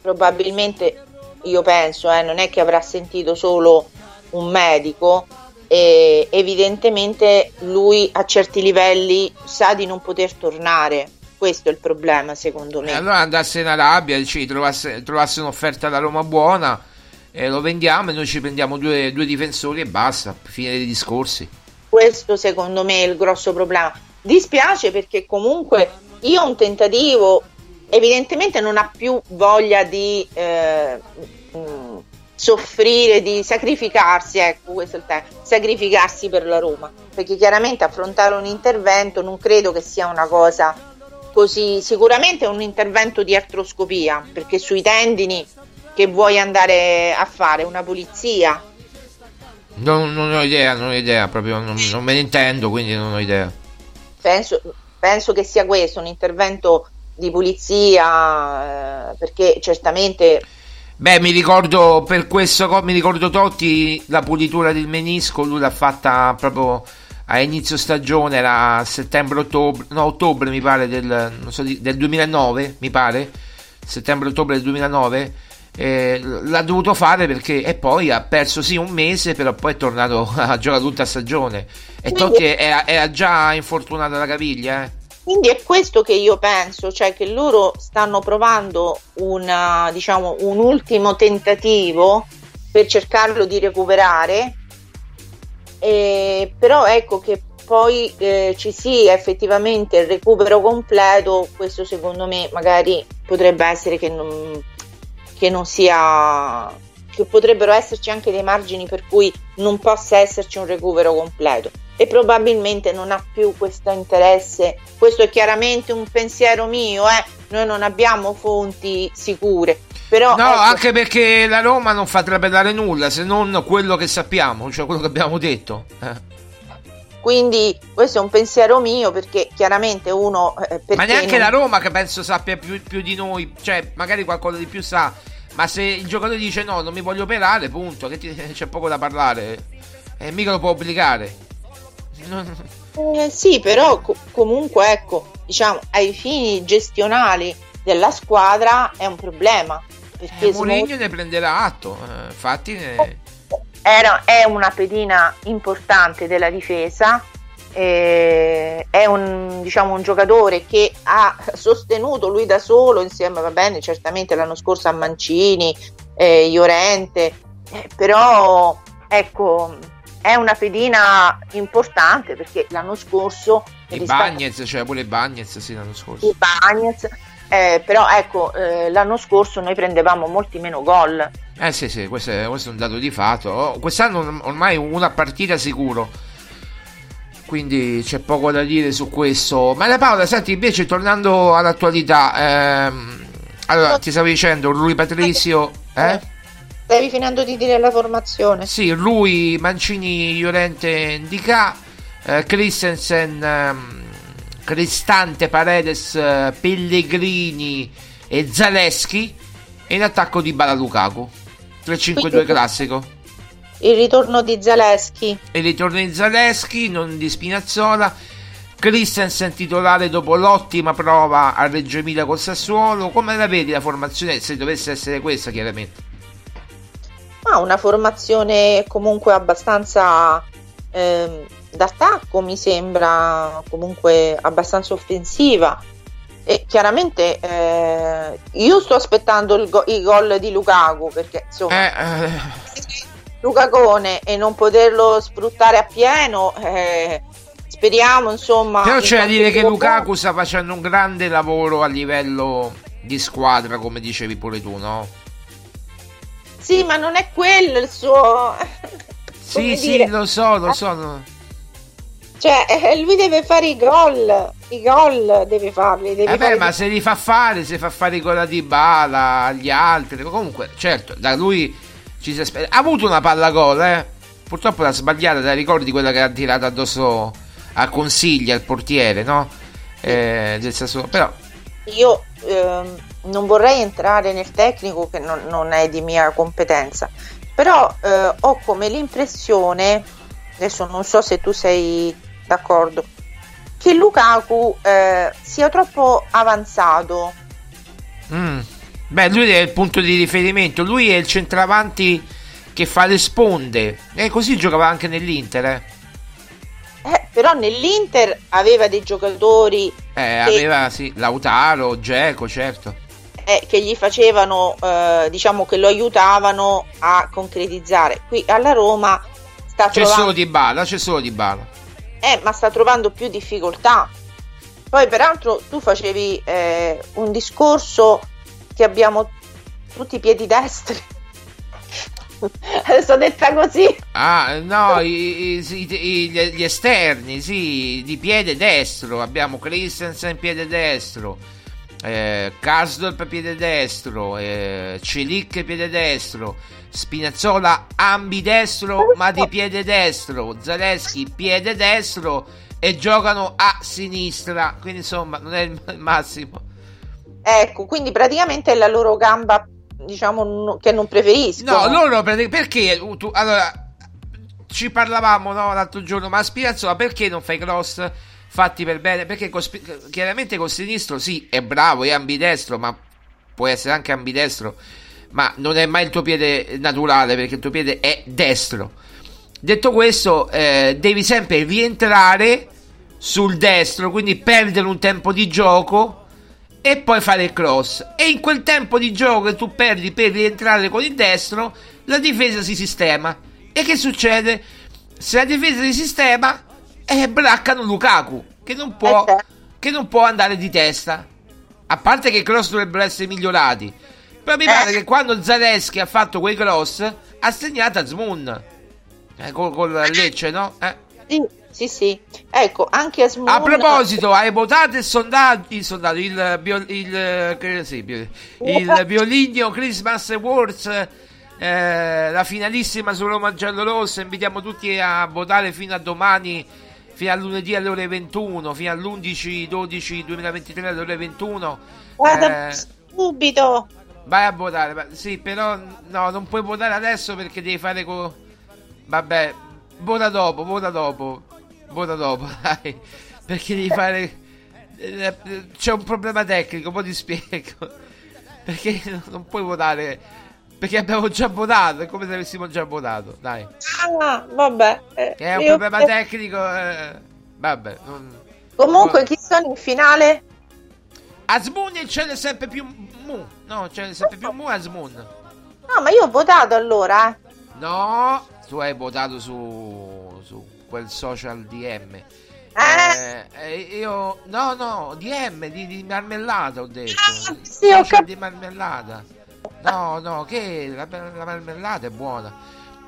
probabilmente io penso, eh, non è che avrà sentito solo un medico e evidentemente lui a certi livelli sa di non poter tornare. Questo è il problema, secondo me. E allora andasse in Arabia, ci trovasse, trovasse un'offerta da Roma buona, e lo vendiamo e noi ci prendiamo due, due difensori e basta, fine dei discorsi. Questo secondo me è il grosso problema. Dispiace perché comunque io ho un tentativo, evidentemente non ha più voglia di eh, mh, soffrire, di sacrificarsi, ecco questo è il tema, sacrificarsi per la Roma, perché chiaramente affrontare un intervento non credo che sia una cosa così, sicuramente è un intervento di artroscopia, perché sui tendini che vuoi andare a fare, una pulizia, Non, non ho idea, non ho idea, proprio non, non me ne intendo, quindi non ho idea. penso, penso che sia questo un intervento di pulizia eh, perché certamente Beh, mi ricordo per questo, mi ricordo Totti la pulitura del menisco, lui l'ha fatta proprio a inizio stagione, era settembre-ottobre, no, ottobre mi pare del, so, del 2009, mi pare, settembre-ottobre del 2009. Eh, l'ha dovuto fare perché e poi ha perso sì un mese però poi è tornato a giocare tutta stagione e Totti era, era già infortunato alla caviglia eh. Quindi è questo che io penso, cioè che loro stanno provando una, diciamo, un ultimo tentativo per cercarlo di recuperare, però ecco che poi eh, ci sia effettivamente il recupero completo, questo secondo me magari potrebbe essere che non, che non sia che potrebbero esserci anche dei margini per cui non possa esserci un recupero completo e probabilmente non ha più questo interesse. Questo è chiaramente un pensiero mio, eh? noi non abbiamo fonti sicure. Però, no, ecco, anche perché la Roma non fa trapelare nulla se non quello che sappiamo, cioè quello che abbiamo detto. Eh. Quindi questo è un pensiero mio perché chiaramente uno... Eh, Ma neanche non... la Roma che penso sappia più, più di noi, cioè magari qualcosa di più sa, ma se il giocatore dice no, non mi voglio operare, punto, che ti, c'è poco da parlare, eh, mica lo può obbligare. Eh, sì, però co- comunque ecco, diciamo, ai fini gestionali della squadra è un problema. Perché eh, Mourinho ne prenderà atto, eh, infatti ne... Era, è una pedina importante della difesa, eh, è un, diciamo, un, giocatore che ha sostenuto lui da solo insieme, va bene, certamente l'anno scorso a Mancini, eh, Iorente, eh, però ecco è una pedina importante perché l'anno scorso i Bagnets, cioè pure Bagnets sì l'anno scorso. I Bagnets eh, però ecco eh, l'anno scorso noi prendevamo molti meno gol eh sì sì questo è, questo è un dato di fatto oh, quest'anno ormai una partita sicuro quindi c'è poco da dire su questo ma la Paola senti invece tornando all'attualità ehm, allora ti stavo dicendo Rui Patrizio eh? Stavi finendo di dire la formazione. Sì, lui, Mancini, Llorente, Indica, eh, Christensen, eh, Cristante, Paredes, Pellegrini e Zaleschi e in attacco di Bala Lukaku. 3-5-2 classico. Il ritorno di Zaleschi. Il ritorno di Zaleschi, non di Spinazzola. Christensen titolare dopo l'ottima prova a Reggio Emilia col Sassuolo. Come la vedi la formazione? Se dovesse essere questa, chiaramente ha una formazione comunque abbastanza eh, d'attacco, mi sembra comunque abbastanza offensiva. E chiaramente eh, io sto aspettando go- i gol di Lukaku perché insomma eh, eh. Lucacone e non poterlo sfruttare a pieno eh, speriamo insomma però c'è da dire che Lukaku sta facendo un grande lavoro a livello di squadra come dicevi pure tu no? Sì, ma non è quello il suo. sì, sì, dire? lo so, lo so. Cioè, eh, lui deve fare i gol. I gol deve farli. Deve Vabbè, ma se li fa fare, se fa fare i gol a Dybala, agli altri. Comunque, certo, da lui ci si aspetta. Ha avuto una palla gol, eh. Purtroppo l'ha sbagliata, te la ricordi quella che ha tirato addosso a Consiglia, il portiere, no? Eh, del Sassuolo. Però io ehm, non vorrei entrare nel tecnico che non, non è di mia competenza, però eh, ho come l'impressione, adesso non so se tu sei d'accordo, che Lukaku eh, sia troppo avanzato. Mm. Beh, lui è il punto di riferimento, lui è il centravanti che fa le sponde e così giocava anche nell'Inter. Eh. Eh, però nell'Inter aveva dei giocatori. Eh, che... aveva sì, Lautaro, Geco, certo eh, che gli facevano, eh, diciamo che lo aiutavano a concretizzare. Qui alla Roma sta c'è trovando... solo di bala, c'è solo di bala. Eh, ma sta trovando più difficoltà. Poi peraltro tu facevi eh, un discorso che abbiamo tutti i piedi destri. Adesso detta così. Ah, no, i, i, i, gli esterni, sì, di piede destro. Abbiamo Christensen piede destro eh, Kasdorp piede destro, eh, Celic piede destro, Spinazzola ambidestro ma di piede destro, Zaleschi piede destro e giocano a sinistra, quindi insomma non è il massimo. Ecco, quindi praticamente è la loro gamba diciamo che non preferiscono. No, loro per- perché tu, allora ci parlavamo no, l'altro giorno, ma Spinazzola perché non fai cross fatti per bene? Perché con chiaramente col sinistro sì, è bravo, è ambidestro, ma può essere anche ambidestro, ma non è mai il tuo piede naturale perché il tuo piede è destro. Detto questo, eh, devi sempre rientrare sul destro, quindi perdere un tempo di gioco e poi fare il cross. E in quel tempo di gioco che tu perdi per rientrare con il destro, la difesa si sistema. E che succede? Se la difesa si sistema, eh, braccano Lukaku, che non può, che non può andare di testa. A parte che i cross dovrebbero essere migliorati. Però mi pare che quando Zaleschi ha fatto quei cross, ha segnato Azmoun. Eh, col, col Lecce, no? Eh. Sì, sì, sì. Ecco, anche Asmoon... A proposito, hai votato il sondaggio, il, sondaggio, il, bio- il, sì, bio- il Violigno Christmas Awards, eh, la finalissima su Roma Giallo Rosso. Invitiamo tutti a votare fino a domani, fino a lunedì alle ore 21, fino all'11-12 2023 alle ore 21. Guarda, Eh, subito. Vai a votare, ma- sì, però no, non puoi votare adesso perché devi fare co... Vabbè, vota dopo, vota dopo, vota dopo, dai, perché devi fare... eh, C'è un problema tecnico, poi ti spiego. Perché non puoi votare, perché abbiamo già votato, è come se avessimo già votato, dai. Ah, vabbè. eh, È un io- problema tecnico, eh, vabbè. Non... Comunque, chi sono in finale? Asmoon c'è sempre più mu, no, c'è sempre più mu Asmoon. No, ma io ho votato allora. eh. No, tu hai votato su, su quel social DM. Eh, eh, io no, no, DM di, di marmellata ho detto. sì, ho Social cap- di marmellata. No, no, che la, la marmellata è buona.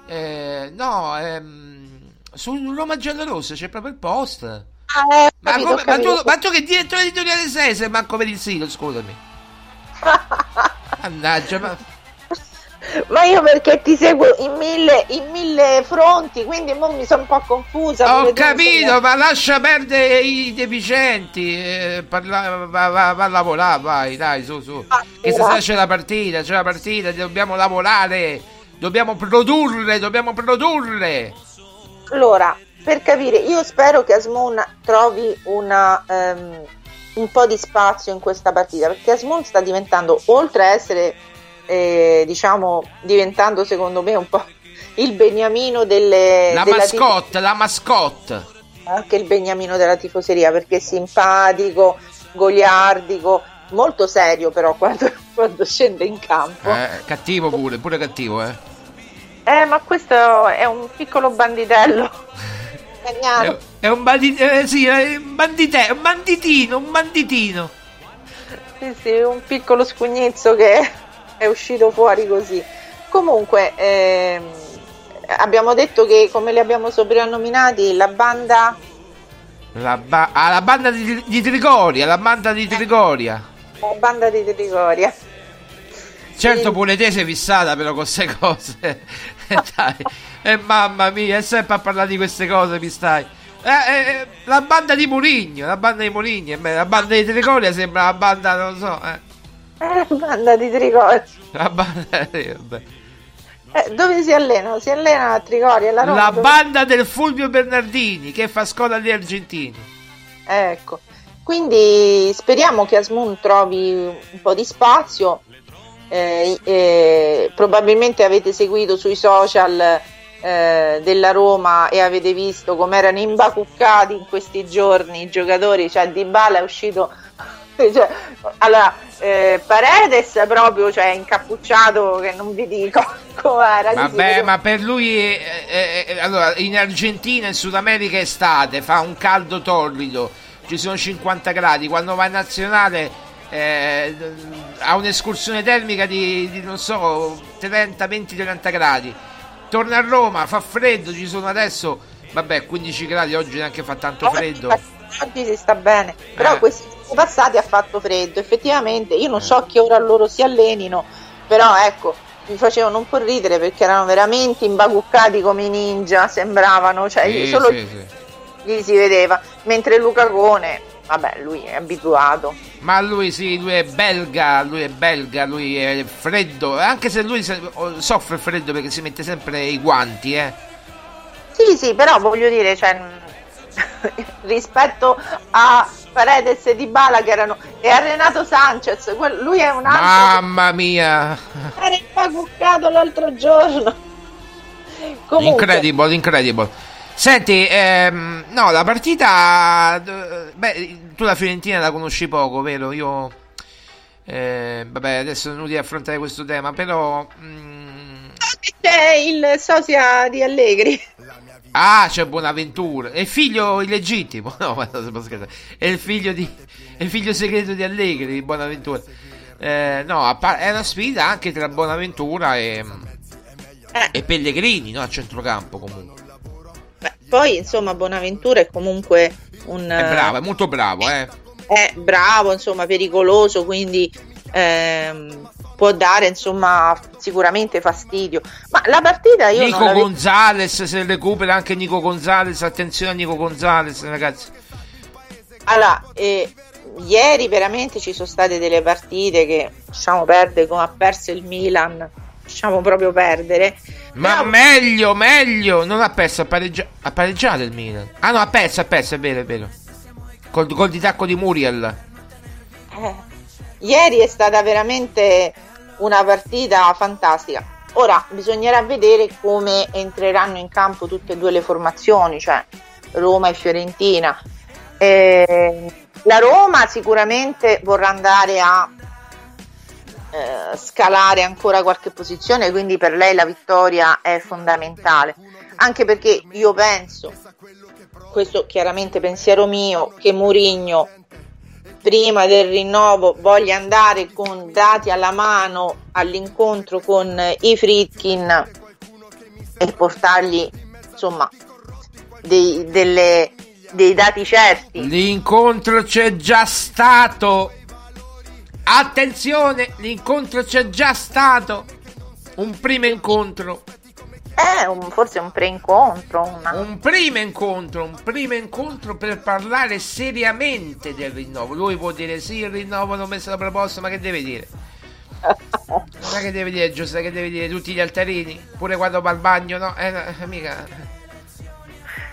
Eh, no, ehm, su Roma Giallorossa c'è proprio il post. Ah, eh, Ma, capito, come- ho ma tu, capito. ma tu che direttore editoriale sei se manco vedi il sito, scusami. Mannaggia, ma... Ma io perché ti seguo in mille, in mille fronti, quindi mi sono un po' confusa. Ho capito, ma lascia perdere i deficienti. eh, parla- va, va- va a lavorare, vai, dai, su, su. Che stasera c'è la partita, c'è la partita, dobbiamo lavorare, dobbiamo produrre, dobbiamo produrre. Allora, per capire, io spero che Asmoon trovi una, ehm, un po' di spazio in questa partita, perché Asmoon sta diventando, oltre a essere, eh, diciamo, diventando secondo me un po' il beniamino delle... La della mascotte, la mascotte. anche il beniamino della tifoseria perché è simpatico, goliardico, molto serio però quando, quando scende in campo. Eh, cattivo pure, pure cattivo, eh. Eh, ma questo è un piccolo banditello. Cagnano. È, è un bandit- eh, sì, è un bandite- un banditino, un banditino. Sì, sì, un piccolo scugnizzo che è uscito fuori così. Comunque, ehm, abbiamo detto che come li abbiamo soprannominati, la banda La, ba- ah, la banda di, di Trigoria, la banda di Trigoria. la banda di Trigoria. Certo, pure te sei fissata però con queste cose. Eh, Dai. E mamma mia, è sempre a parlare di queste cose, mi stai. Eh, eh, eh, la banda di Murigno, la banda di Murigno, eh, la banda di Trigoria sembra la banda, non lo so, eh. Eh, la banda di Trigoria. La banda, eh, vabbè. Eh, dove si allena? Si allena a Trigoria, Roma. La dove- banda del Fulvio Bernardini che fa scuola agli argentini. Ecco, quindi speriamo che Asmoon trovi un po' di spazio. Eh, eh, probabilmente avete seguito sui social eh, della Roma e avete visto come erano imbacuccati in questi giorni i giocatori. Cioè, Dybala è uscito. cioè, allora, eh, Paredes proprio cioè, incappucciato, che non vi dico com'era. Vabbè, ma per lui, eh, eh, eh, allora, in Argentina, in Sud America è estate, fa un caldo torrido, ci sono 50 gradi, quando va in nazionale eh, ha un'escursione termica di, di, non so, 30, 20, 30 gradi. Torna a Roma, fa freddo, ci sono adesso, vabbè, 15 gradi, oggi neanche fa tanto freddo. Oggi si sta bene, però Eh. questi passati ha fatto freddo. Effettivamente, io non so a che ora loro si allenino, però ecco, mi facevano un po' ridere perché erano veramente imbacuccati come i ninja, sembravano, cioè Sì, solo sì, sì. gli si vedeva. Mentre Luca Cone, vabbè, lui è abituato. Ma lui sì, lui è belga, lui è belga, lui è freddo, anche se lui soffre freddo perché si mette sempre i guanti, eh. Sì, sì, però voglio dire, cioè, rispetto a Paredes e Di Bala che erano e a Renato Sanchez, lui è un altro Mamma mia! Era cuccato l'altro giorno. Comunque. Incredible, incredible. Senti, ehm, no, la partita. Beh, tu la Fiorentina la conosci poco, vero? Io. Eh, vabbè, adesso non devi affrontare questo tema, però. Mm... C'è il sosia di Allegri. Ah, c'è Bonaventura. È figlio illegittimo. No, ma non si può scherzare. È il figlio, di... è il figlio segreto di Allegri, di Bonaventura. Eh, no, è una sfida anche tra Bonaventura e, eh. e Pellegrini, no? A centrocampo comunque. Poi, insomma, Bonaventura è comunque un... È bravo, è molto bravo, eh. È bravo, insomma, pericoloso, quindi ehm, può dare, insomma, sicuramente fastidio. Ma la partita io Nico Gonzalez, se recupera anche Nico Gonzalez, attenzione a Nico Gonzalez, ragazzi. Allora, eh, ieri veramente ci sono state delle partite che, diciamo, perde come ha perso il Milan lasciamo proprio perdere. Ma Però... meglio, meglio. Non ha perso, ha, pareggia... ha pareggiato il Milan. Ah no, ha perso, ha perso, è vero, è vero. Col gol di tacco di Muriel. Eh, ieri è stata veramente una partita fantastica. Ora bisognerà vedere come entreranno in campo tutte e due le formazioni, cioè Roma e Fiorentina. Eh, la Roma sicuramente vorrà andare a eh, scalare ancora qualche posizione, quindi per lei la vittoria è fondamentale. Anche perché io penso, questo chiaramente pensiero mio, che Murigno prima del rinnovo voglia andare con dati alla mano all'incontro con i Fritkin e portargli insomma dei, delle, dei dati certi. L'incontro c'è già stato Attenzione, l'incontro c'è già stato. Un primo incontro. Eh, un, forse un pre-incontro. Una... Un primo incontro, un primo incontro per parlare seriamente del rinnovo. Lui può dire sì, il rinnovo l'ho messo la proposta, ma che deve dire? ma che deve dire Giuseppe? Che deve dire tutti gli altarini? Pure quando va al bagno, no? Eh, mica.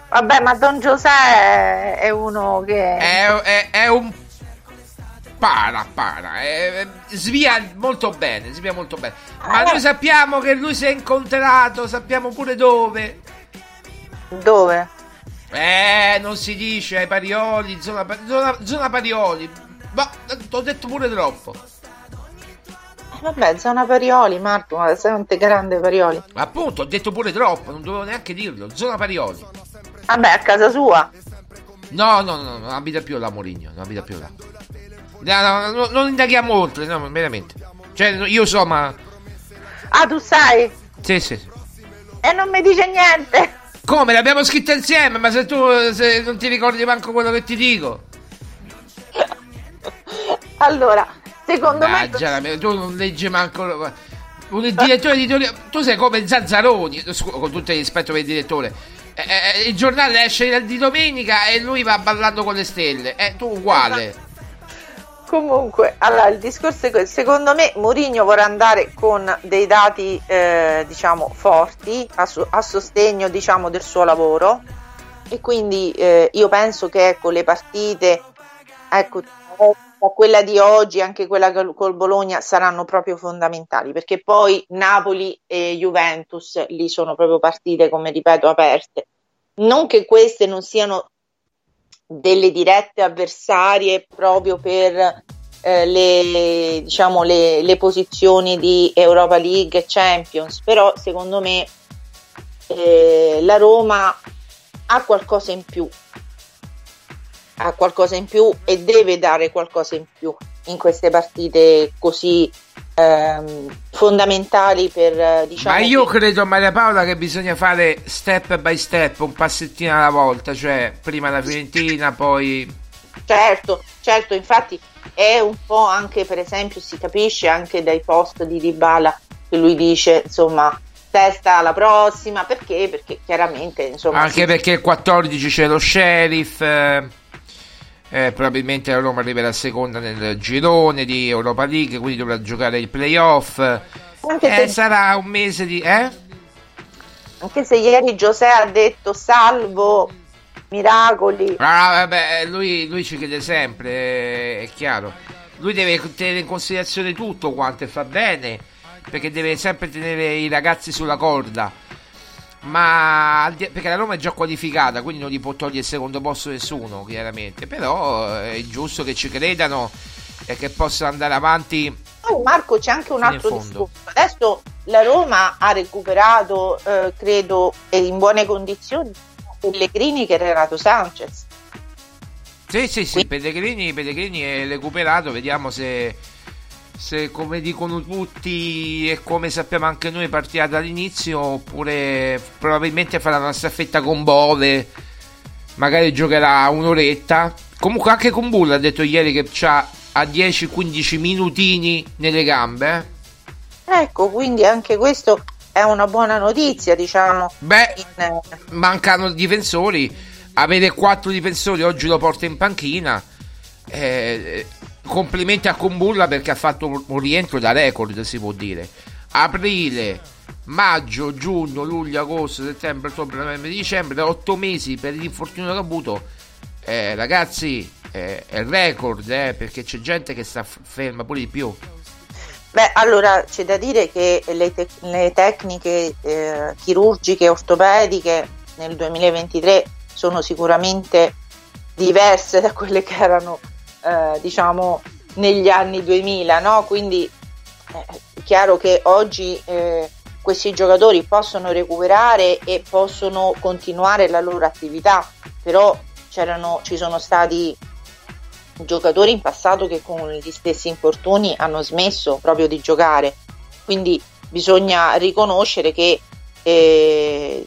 Vabbè, ma Don Giuseppe è uno che. È, è, è un para, para, eh, svia molto bene, svia molto bene. Ma noi sappiamo che lui si è incontrato, sappiamo pure dove. Dove? Eh, non si dice ai Parioli, zona, zona, zona Parioli. Ma ho detto pure troppo. Eh, vabbè, zona Parioli, Marco, ma sei un grande Parioli. Appunto, ho detto pure troppo, non dovevo neanche dirlo. Zona Parioli. Vabbè, a casa sua. No, no, no, non abita più là Morigno, non abita più là. No, no, non indaghiamo oltre, no, veramente. Cioè, io so, ma. Ah, tu sai? Sì, sì. E non mi dice niente. Come? L'abbiamo scritto insieme, ma se tu se non ti ricordi manco quello che ti dico. allora, secondo me. me. Tu non leggi manco. Un direttore editoriale. Tu sei come Zazzaroni, con tutto il rispetto per il direttore. Eh, eh, il giornale esce di domenica e lui va ballando con le stelle. Eh, tu uguale. Esatto. Comunque, allora il discorso è questo: secondo me Mourinho vorrà andare con dei dati eh, diciamo forti a, su- a, sostegno diciamo del suo lavoro e quindi eh, io penso che ecco, le partite, ecco, quella di oggi, anche quella col Bologna saranno proprio fondamentali perché poi Napoli e Juventus lì sono proprio partite, come ripeto, aperte. Non che queste non siano delle dirette avversarie proprio per eh, le, diciamo, le, le, posizioni di Europa League e Champions, però secondo me eh, la Roma ha qualcosa in più, ha qualcosa in più e deve dare qualcosa in più in queste partite così ehm, fondamentali per diciamo ma io che... credo Maria Paola che bisogna fare step by step un passettino alla volta cioè prima la Fiorentina poi certo certo infatti è un po' anche per esempio si capisce anche dai post di Dybala che lui dice insomma testa alla prossima perché? Perché chiaramente insomma anche si... perché il 14 c'è lo sheriff eh Eh, probabilmente la Roma arriverà seconda nel girone di Europa League, quindi dovrà giocare il playoff. Eh, sarà un mese di... Eh? Anche se ieri Giuseppe ha detto salvo miracoli. Ah, vabbè, lui, lui ci crede sempre, è chiaro. Lui deve tenere in considerazione tutto quanto e fa bene, perché deve sempre tenere i ragazzi sulla corda. Ma perché la Roma è già qualificata, quindi non gli può togliere il secondo posto nessuno, chiaramente. Però eh, è giusto che ci credano e che possano andare avanti. Oh, Marco, c'è anche un altro discorso. Adesso la Roma ha recuperato, eh, credo, in buone condizioni Pellegrini che Renato Sanchez. Sì, sì, sì, Pellegrini, Pellegrini è recuperato, vediamo se, se, come dicono tutti e come sappiamo anche noi partirà dall'inizio oppure probabilmente farà una staffetta con Bove, magari giocherà un'oretta. Comunque anche con Bull ha detto ieri che ha 10-15 minutini nelle gambe. Eh? Ecco, quindi anche questo è una buona notizia, diciamo. Beh, in... mancano difensori. Avere quattro difensori oggi lo porta in panchina. Eh, complimenti a Combulla perché ha fatto un rientro da record, si può dire. Aprile, maggio, giugno, luglio, agosto, settembre, ottobre, novembre, dicembre, otto mesi per l'infortunio che ha avuto. Eh, ragazzi, eh, è record, eh, perché c'è gente che sta ferma pure di più. Beh, allora c'è da dire che le, te- le tecniche eh, chirurgiche ortopediche nel 2023 sono sicuramente diverse da quelle che erano, eh, diciamo, negli anni 2000, no? Quindi eh, è chiaro che oggi eh, questi giocatori possono recuperare e possono continuare la loro attività, però ci sono stati giocatori in passato che con gli stessi infortuni hanno smesso proprio di giocare. Quindi bisogna riconoscere che eh,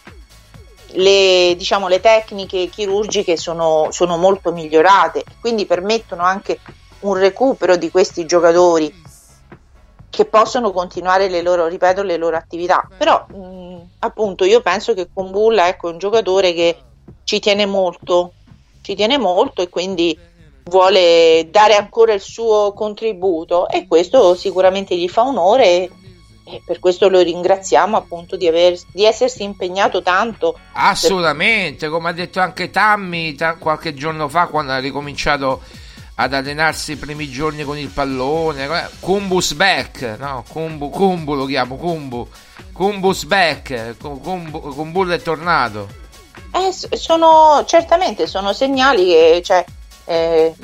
le, diciamo, le, tecniche chirurgiche sono, sono molto migliorate, quindi permettono anche un recupero di questi giocatori che possono continuare le loro, ripeto, le loro attività. Però mh, appunto io penso che Kumbulla ecco, è un giocatore che ci tiene molto, ci tiene molto e quindi vuole dare ancora il suo contributo e questo sicuramente gli fa onore e, per questo lo ringraziamo appunto di, aver, di essersi impegnato tanto. Assolutamente, per... come ha detto anche Tammy t- qualche giorno fa quando ha ricominciato ad allenarsi i primi giorni con il pallone, Kumbus back, no, Kumbu, Kumbu lo chiamo, Kumbu, Kumbus back, Kumbu, Kumbu è tornato. Eh, sono, certamente sono segnali che cioè, eh,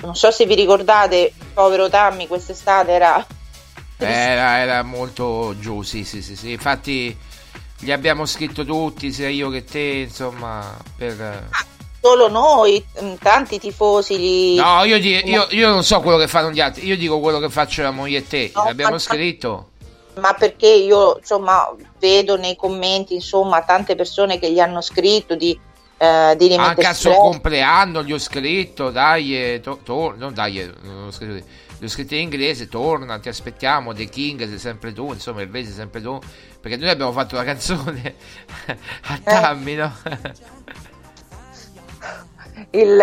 non so se vi ricordate, povero Tammy quest'estate era... Era, era molto giù, sì, sì, sì, sì. Infatti gli abbiamo scritto tutti, sia io che te, insomma, per... Solo noi, mm, tanti tifosi gli... No, io, io, io, non so quello che fanno gli altri, io dico quello che faccio la moglie e te, no, l'abbiamo ma... scritto. ma perché io insomma vedo nei commenti insomma tante persone che gli hanno scritto di eh, di Anche al suo compleanno gli ho scritto, dai, eh, to, to, non dai, eh, non ho scritto, gli ho scritto in inglese, torna, ti aspettiamo, The King sei sempre tu, insomma il Vese sei sempre tu, perché noi abbiamo fatto la canzone a eh. Tammy, no? il,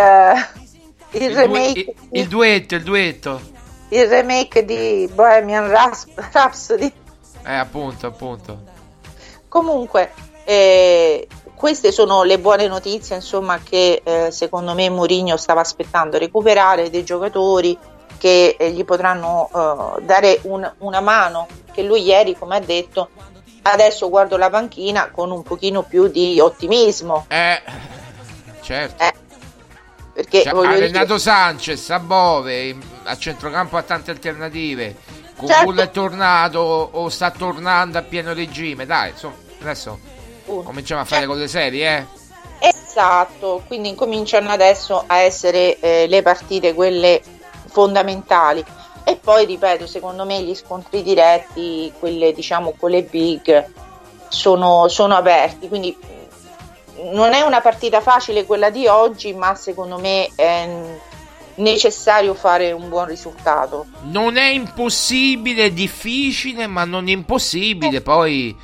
il, il remake... il, il, duetto, il duetto. Il remake di Bohemian Rhapsody. Eh, appunto, appunto. Comunque, eh, queste sono le buone notizie insomma, che eh, secondo me Mourinho stava aspettando recuperare dei giocatori che eh, gli potranno eh, dare un, una mano che lui ieri come ha detto adesso guardo la panchina con un pochino più di ottimismo. Eh certo. Eh, perché cioè, ha Renato dire... Sanchez a Bove a centrocampo ha tante alternative. Con certo. è tornato o sta tornando a pieno regime? Dai insomma adesso Cominciamo a fare cioè, cose serie, eh? Esatto, quindi incominciano adesso a essere eh, le partite quelle fondamentali. E poi, ripeto, secondo me gli scontri diretti, quelle diciamo con le big, sono, sono aperti. Quindi non è una partita facile quella di oggi, ma secondo me è necessario fare un buon risultato. Non è impossibile, è difficile, ma non è impossibile. Poi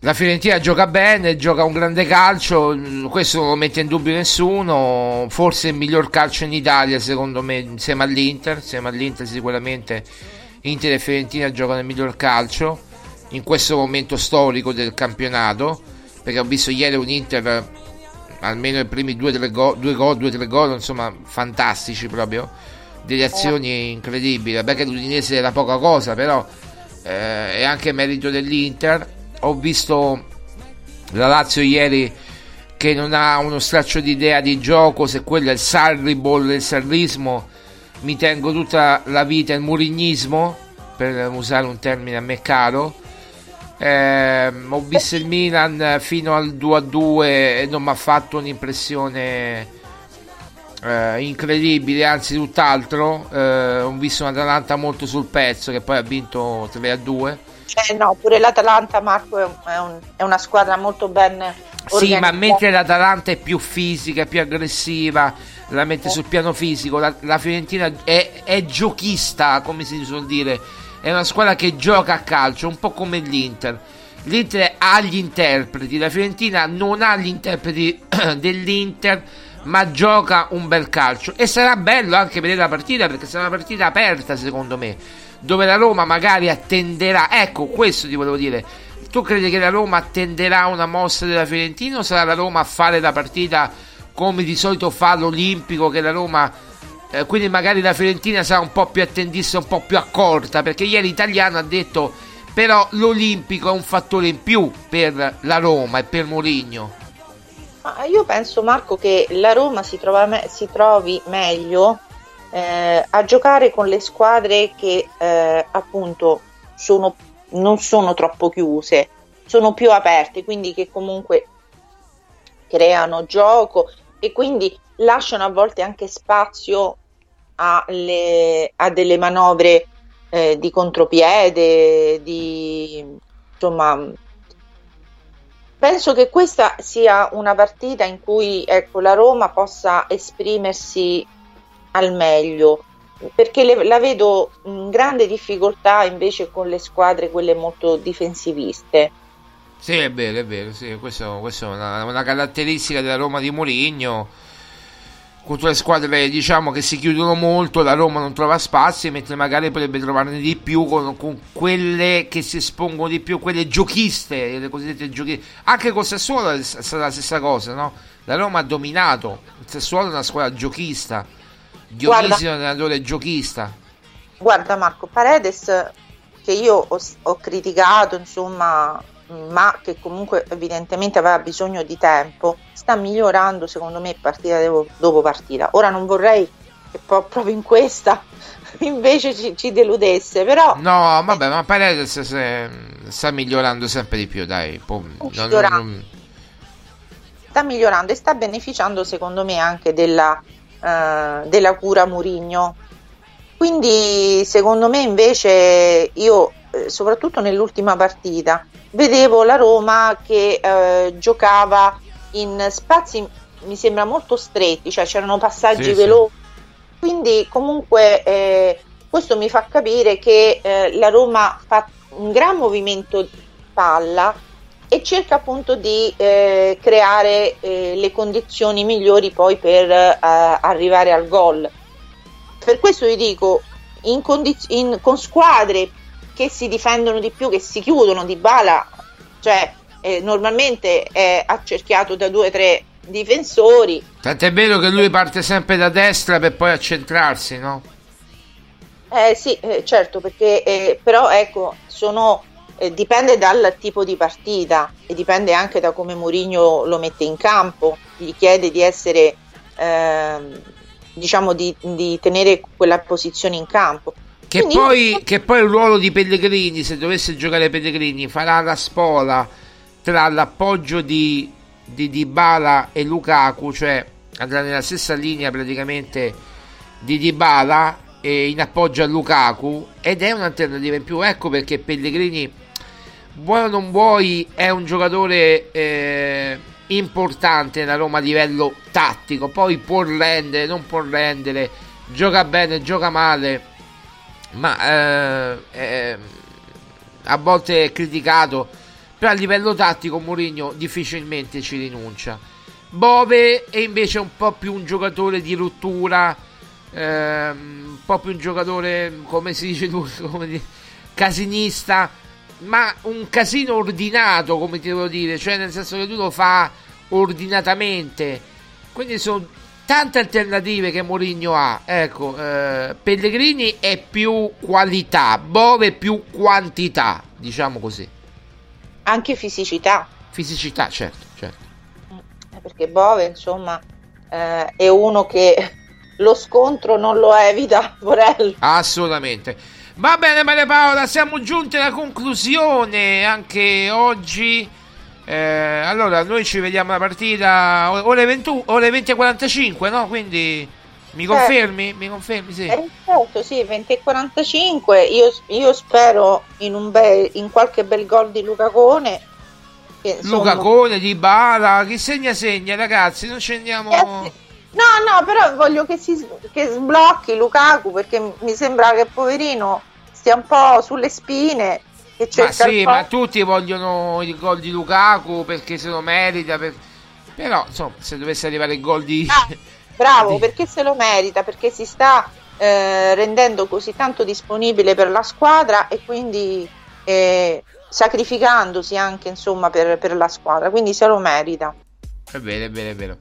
la Fiorentina gioca bene, gioca un grande calcio, questo non lo mette in dubbio nessuno, forse il miglior calcio in Italia secondo me insieme all'Inter, insieme all'Inter sicuramente Inter e Fiorentina giocano il miglior calcio in questo momento storico del campionato, perché ho visto ieri un Inter almeno i primi due o tre gol, tre gol, insomma fantastici proprio, delle azioni incredibili, beh che l'Udinese era poca cosa, però eh, è anche merito dell'Inter ho visto la Lazio ieri che non ha uno straccio di idea di gioco, se quello è il Sarribol, il sarrismo, mi tengo tutta la vita il murignismo, per usare un termine a me caro. Eh, ho visto il Milan fino al 2-2 e non mi ha fatto un'impressione eh, incredibile, anzi tutt'altro. Eh, ho visto un Atalanta molto sul pezzo che poi ha vinto 3-2 eh no, pure l'Atalanta, Marco, è, un, è una squadra molto ben. Sì, ma mentre l'Atalanta è più fisica, più aggressiva, la mette sul piano fisico, la, la Fiorentina è, è, giochista, come si suol dire. È una squadra che gioca a calcio, un po' come l'Inter. L'Inter ha gli interpreti, la Fiorentina non ha gli interpreti dell'Inter, ma gioca un bel calcio. E sarà bello anche vedere la partita, perché sarà una partita aperta, secondo me dove la Roma magari attenderà, ecco questo ti volevo dire, tu credi che la Roma attenderà una mossa della Fiorentina o sarà la Roma a fare la partita come di solito fa l'Olimpico che la Roma eh, quindi magari la Fiorentina sarà un po' più attendista, un po' più accorta perché ieri l'italiano ha detto però l'Olimpico è un fattore in più per la Roma e per Mourinho. Io penso Marco che la Roma si, me- si trovi meglio eh, a giocare con le squadre che eh, appunto sono, non sono troppo chiuse, sono più aperte, quindi che comunque creano gioco e quindi lasciano a volte anche spazio alle, a delle manovre eh, di contropiede, di insomma penso che questa sia una partita in cui ecco, la Roma possa esprimersi al meglio perché le, la vedo in grande difficoltà invece con le squadre quelle molto difensiviste. Sì è vero è vero sì, questo è una, una, caratteristica della Roma di Mourinho. Contro le squadre diciamo che si chiudono molto la Roma non trova spazi mentre magari potrebbe trovarne di più con, con quelle che si espongono di più quelle giochiste le cosiddette giochiste anche con Sassuolo è stata la stessa cosa no? la Roma ha dominato il Sassuolo è una squadra giochista Dionisio allenatore giochista. Guarda Marco, Paredes che io ho, ho, criticato, insomma, ma che comunque evidentemente aveva bisogno di tempo, sta migliorando secondo me partita dopo partita. Ora non vorrei che proprio in questa invece ci, ci deludesse, però... No, vabbè, ma Paredes se, sta migliorando sempre di più, dai. Po, non, non... Sta migliorando e sta beneficiando secondo me anche della eh, della cura Murigno. Quindi secondo me invece io, eh, soprattutto nell'ultima partita, vedevo la Roma che eh, giocava in spazi mi sembra molto stretti, cioè c'erano passaggi sì, veloci. Sì. Quindi comunque eh, questo mi fa capire che eh, la Roma fa un gran movimento di palla e cerca appunto di eh, creare eh, le condizioni migliori poi per eh, arrivare al gol. Per questo vi dico, in condiz- in, con squadre che si difendono di più, che si chiudono di bala, cioè eh, normalmente è accerchiato da due o tre difensori. Tant'è vero che lui parte sempre da destra per poi accentrarsi, no? Eh sì, eh, certo, perché eh, però ecco, sono eh, dipende dal tipo di partita e dipende anche da come Mourinho lo mette in campo, gli chiede di essere, eh, diciamo, di, di, tenere quella posizione in campo. Che poi, che poi, il ruolo di Pellegrini, se dovesse giocare Pellegrini, farà la spola tra l'appoggio di, di Dybala e Lukaku, cioè andrà nella stessa linea praticamente di Dybala e in appoggio a Lukaku ed è un'alternativa in più. Ecco perché Pellegrini vuoi o non vuoi, è un giocatore eh, importante nella Roma a livello tattico. Poi può rendere, non può rendere, gioca bene, gioca male, ma eh, eh, a volte è criticato però a livello tattico Mourinho difficilmente ci rinuncia. Bove è invece un po' più un giocatore di rottura, ehm, un po' più un giocatore, come si dice lui, come dire, casinista, ma un casino ordinato, come ti devo dire, cioè nel senso che lui lo fa ordinatamente. Quindi sono tante alternative che Mourinho ha. Ecco, eh, Pellegrini è più qualità, Bove più quantità, diciamo così. Anche fisicità. Fisicità, certo, certo. Eh, perché Bove, insomma, eh, è uno che lo scontro non lo evita, Borelli. Assolutamente. Va bene Maria Paola, siamo giunti alla conclusione anche oggi. Eh, allora, noi ci vediamo la partita ore, 20, ore 20.45, no? Quindi mi confermi? Mi confermi? Sì. Eh, certo, sì, 20.45. Io, io spero in, un bel, in qualche bel gol di Luca Cone. Che, insomma... Luca Cone, Di Bala, chi segna segna ragazzi, non scendiamo... Eh, No, no, però voglio che, si, che sblocchi Lukaku perché mi sembra che poverino stia un po' sulle spine. Che ma sì, ma tutti vogliono il gol di Lukaku perché se lo merita. Per... Però, insomma, se dovesse arrivare il gol di... Ah, bravo, di... perché se lo merita, perché si sta eh, rendendo così tanto disponibile per la squadra e quindi eh, sacrificandosi anche insomma per, per la squadra, quindi se lo merita. È vero, è vero, è vero.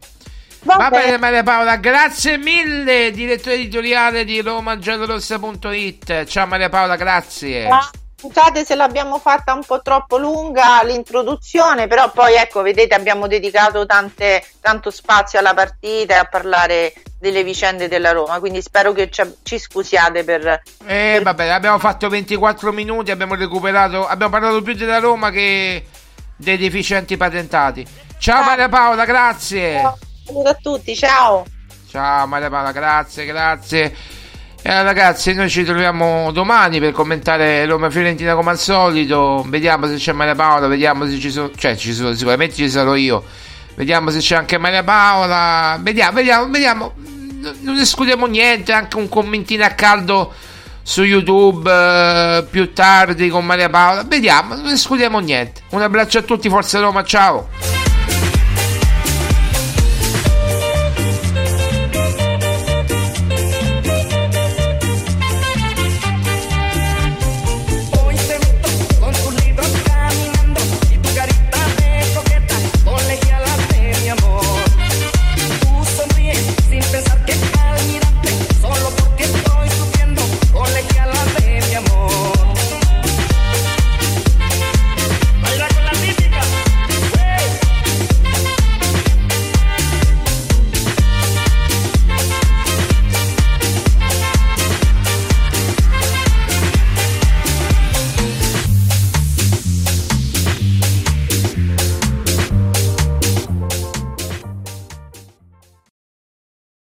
Va, Va bene. Maria Paola, grazie mille, direttore editoriale di romagiallorossa.it. Ciao Maria Paola, grazie. Scusate se l'abbiamo fatta un po' troppo lunga l'introduzione, però poi ecco, vedete, abbiamo dedicato tante, tanto spazio alla partita e a parlare delle vicende della Roma, quindi spero che ci, ci scusiate per... Eh, per... vabbè, abbiamo fatto 24 minuti, abbiamo recuperato, abbiamo parlato più della Roma che dei deficienti patentati. Ciao ah. Maria Paola, grazie. Ciao. Saluto a tutti, ciao. Ciao Maria Paola, grazie, grazie. E allora, ragazzi, noi ci troviamo domani per commentare Roma Fiorentina come al solito. Vediamo se c'è Maria Paola, vediamo se ci sono. Cioè, ci sono, sicuramente ci sarò io. Vediamo se c'è anche Maria Paola. Vediamo, vediamo, vediamo. Non escludiamo niente, anche un commentino a caldo su YouTube eh, più tardi con Maria Paola. Vediamo, non escludiamo niente. Un abbraccio a tutti, Forza Roma, ciao.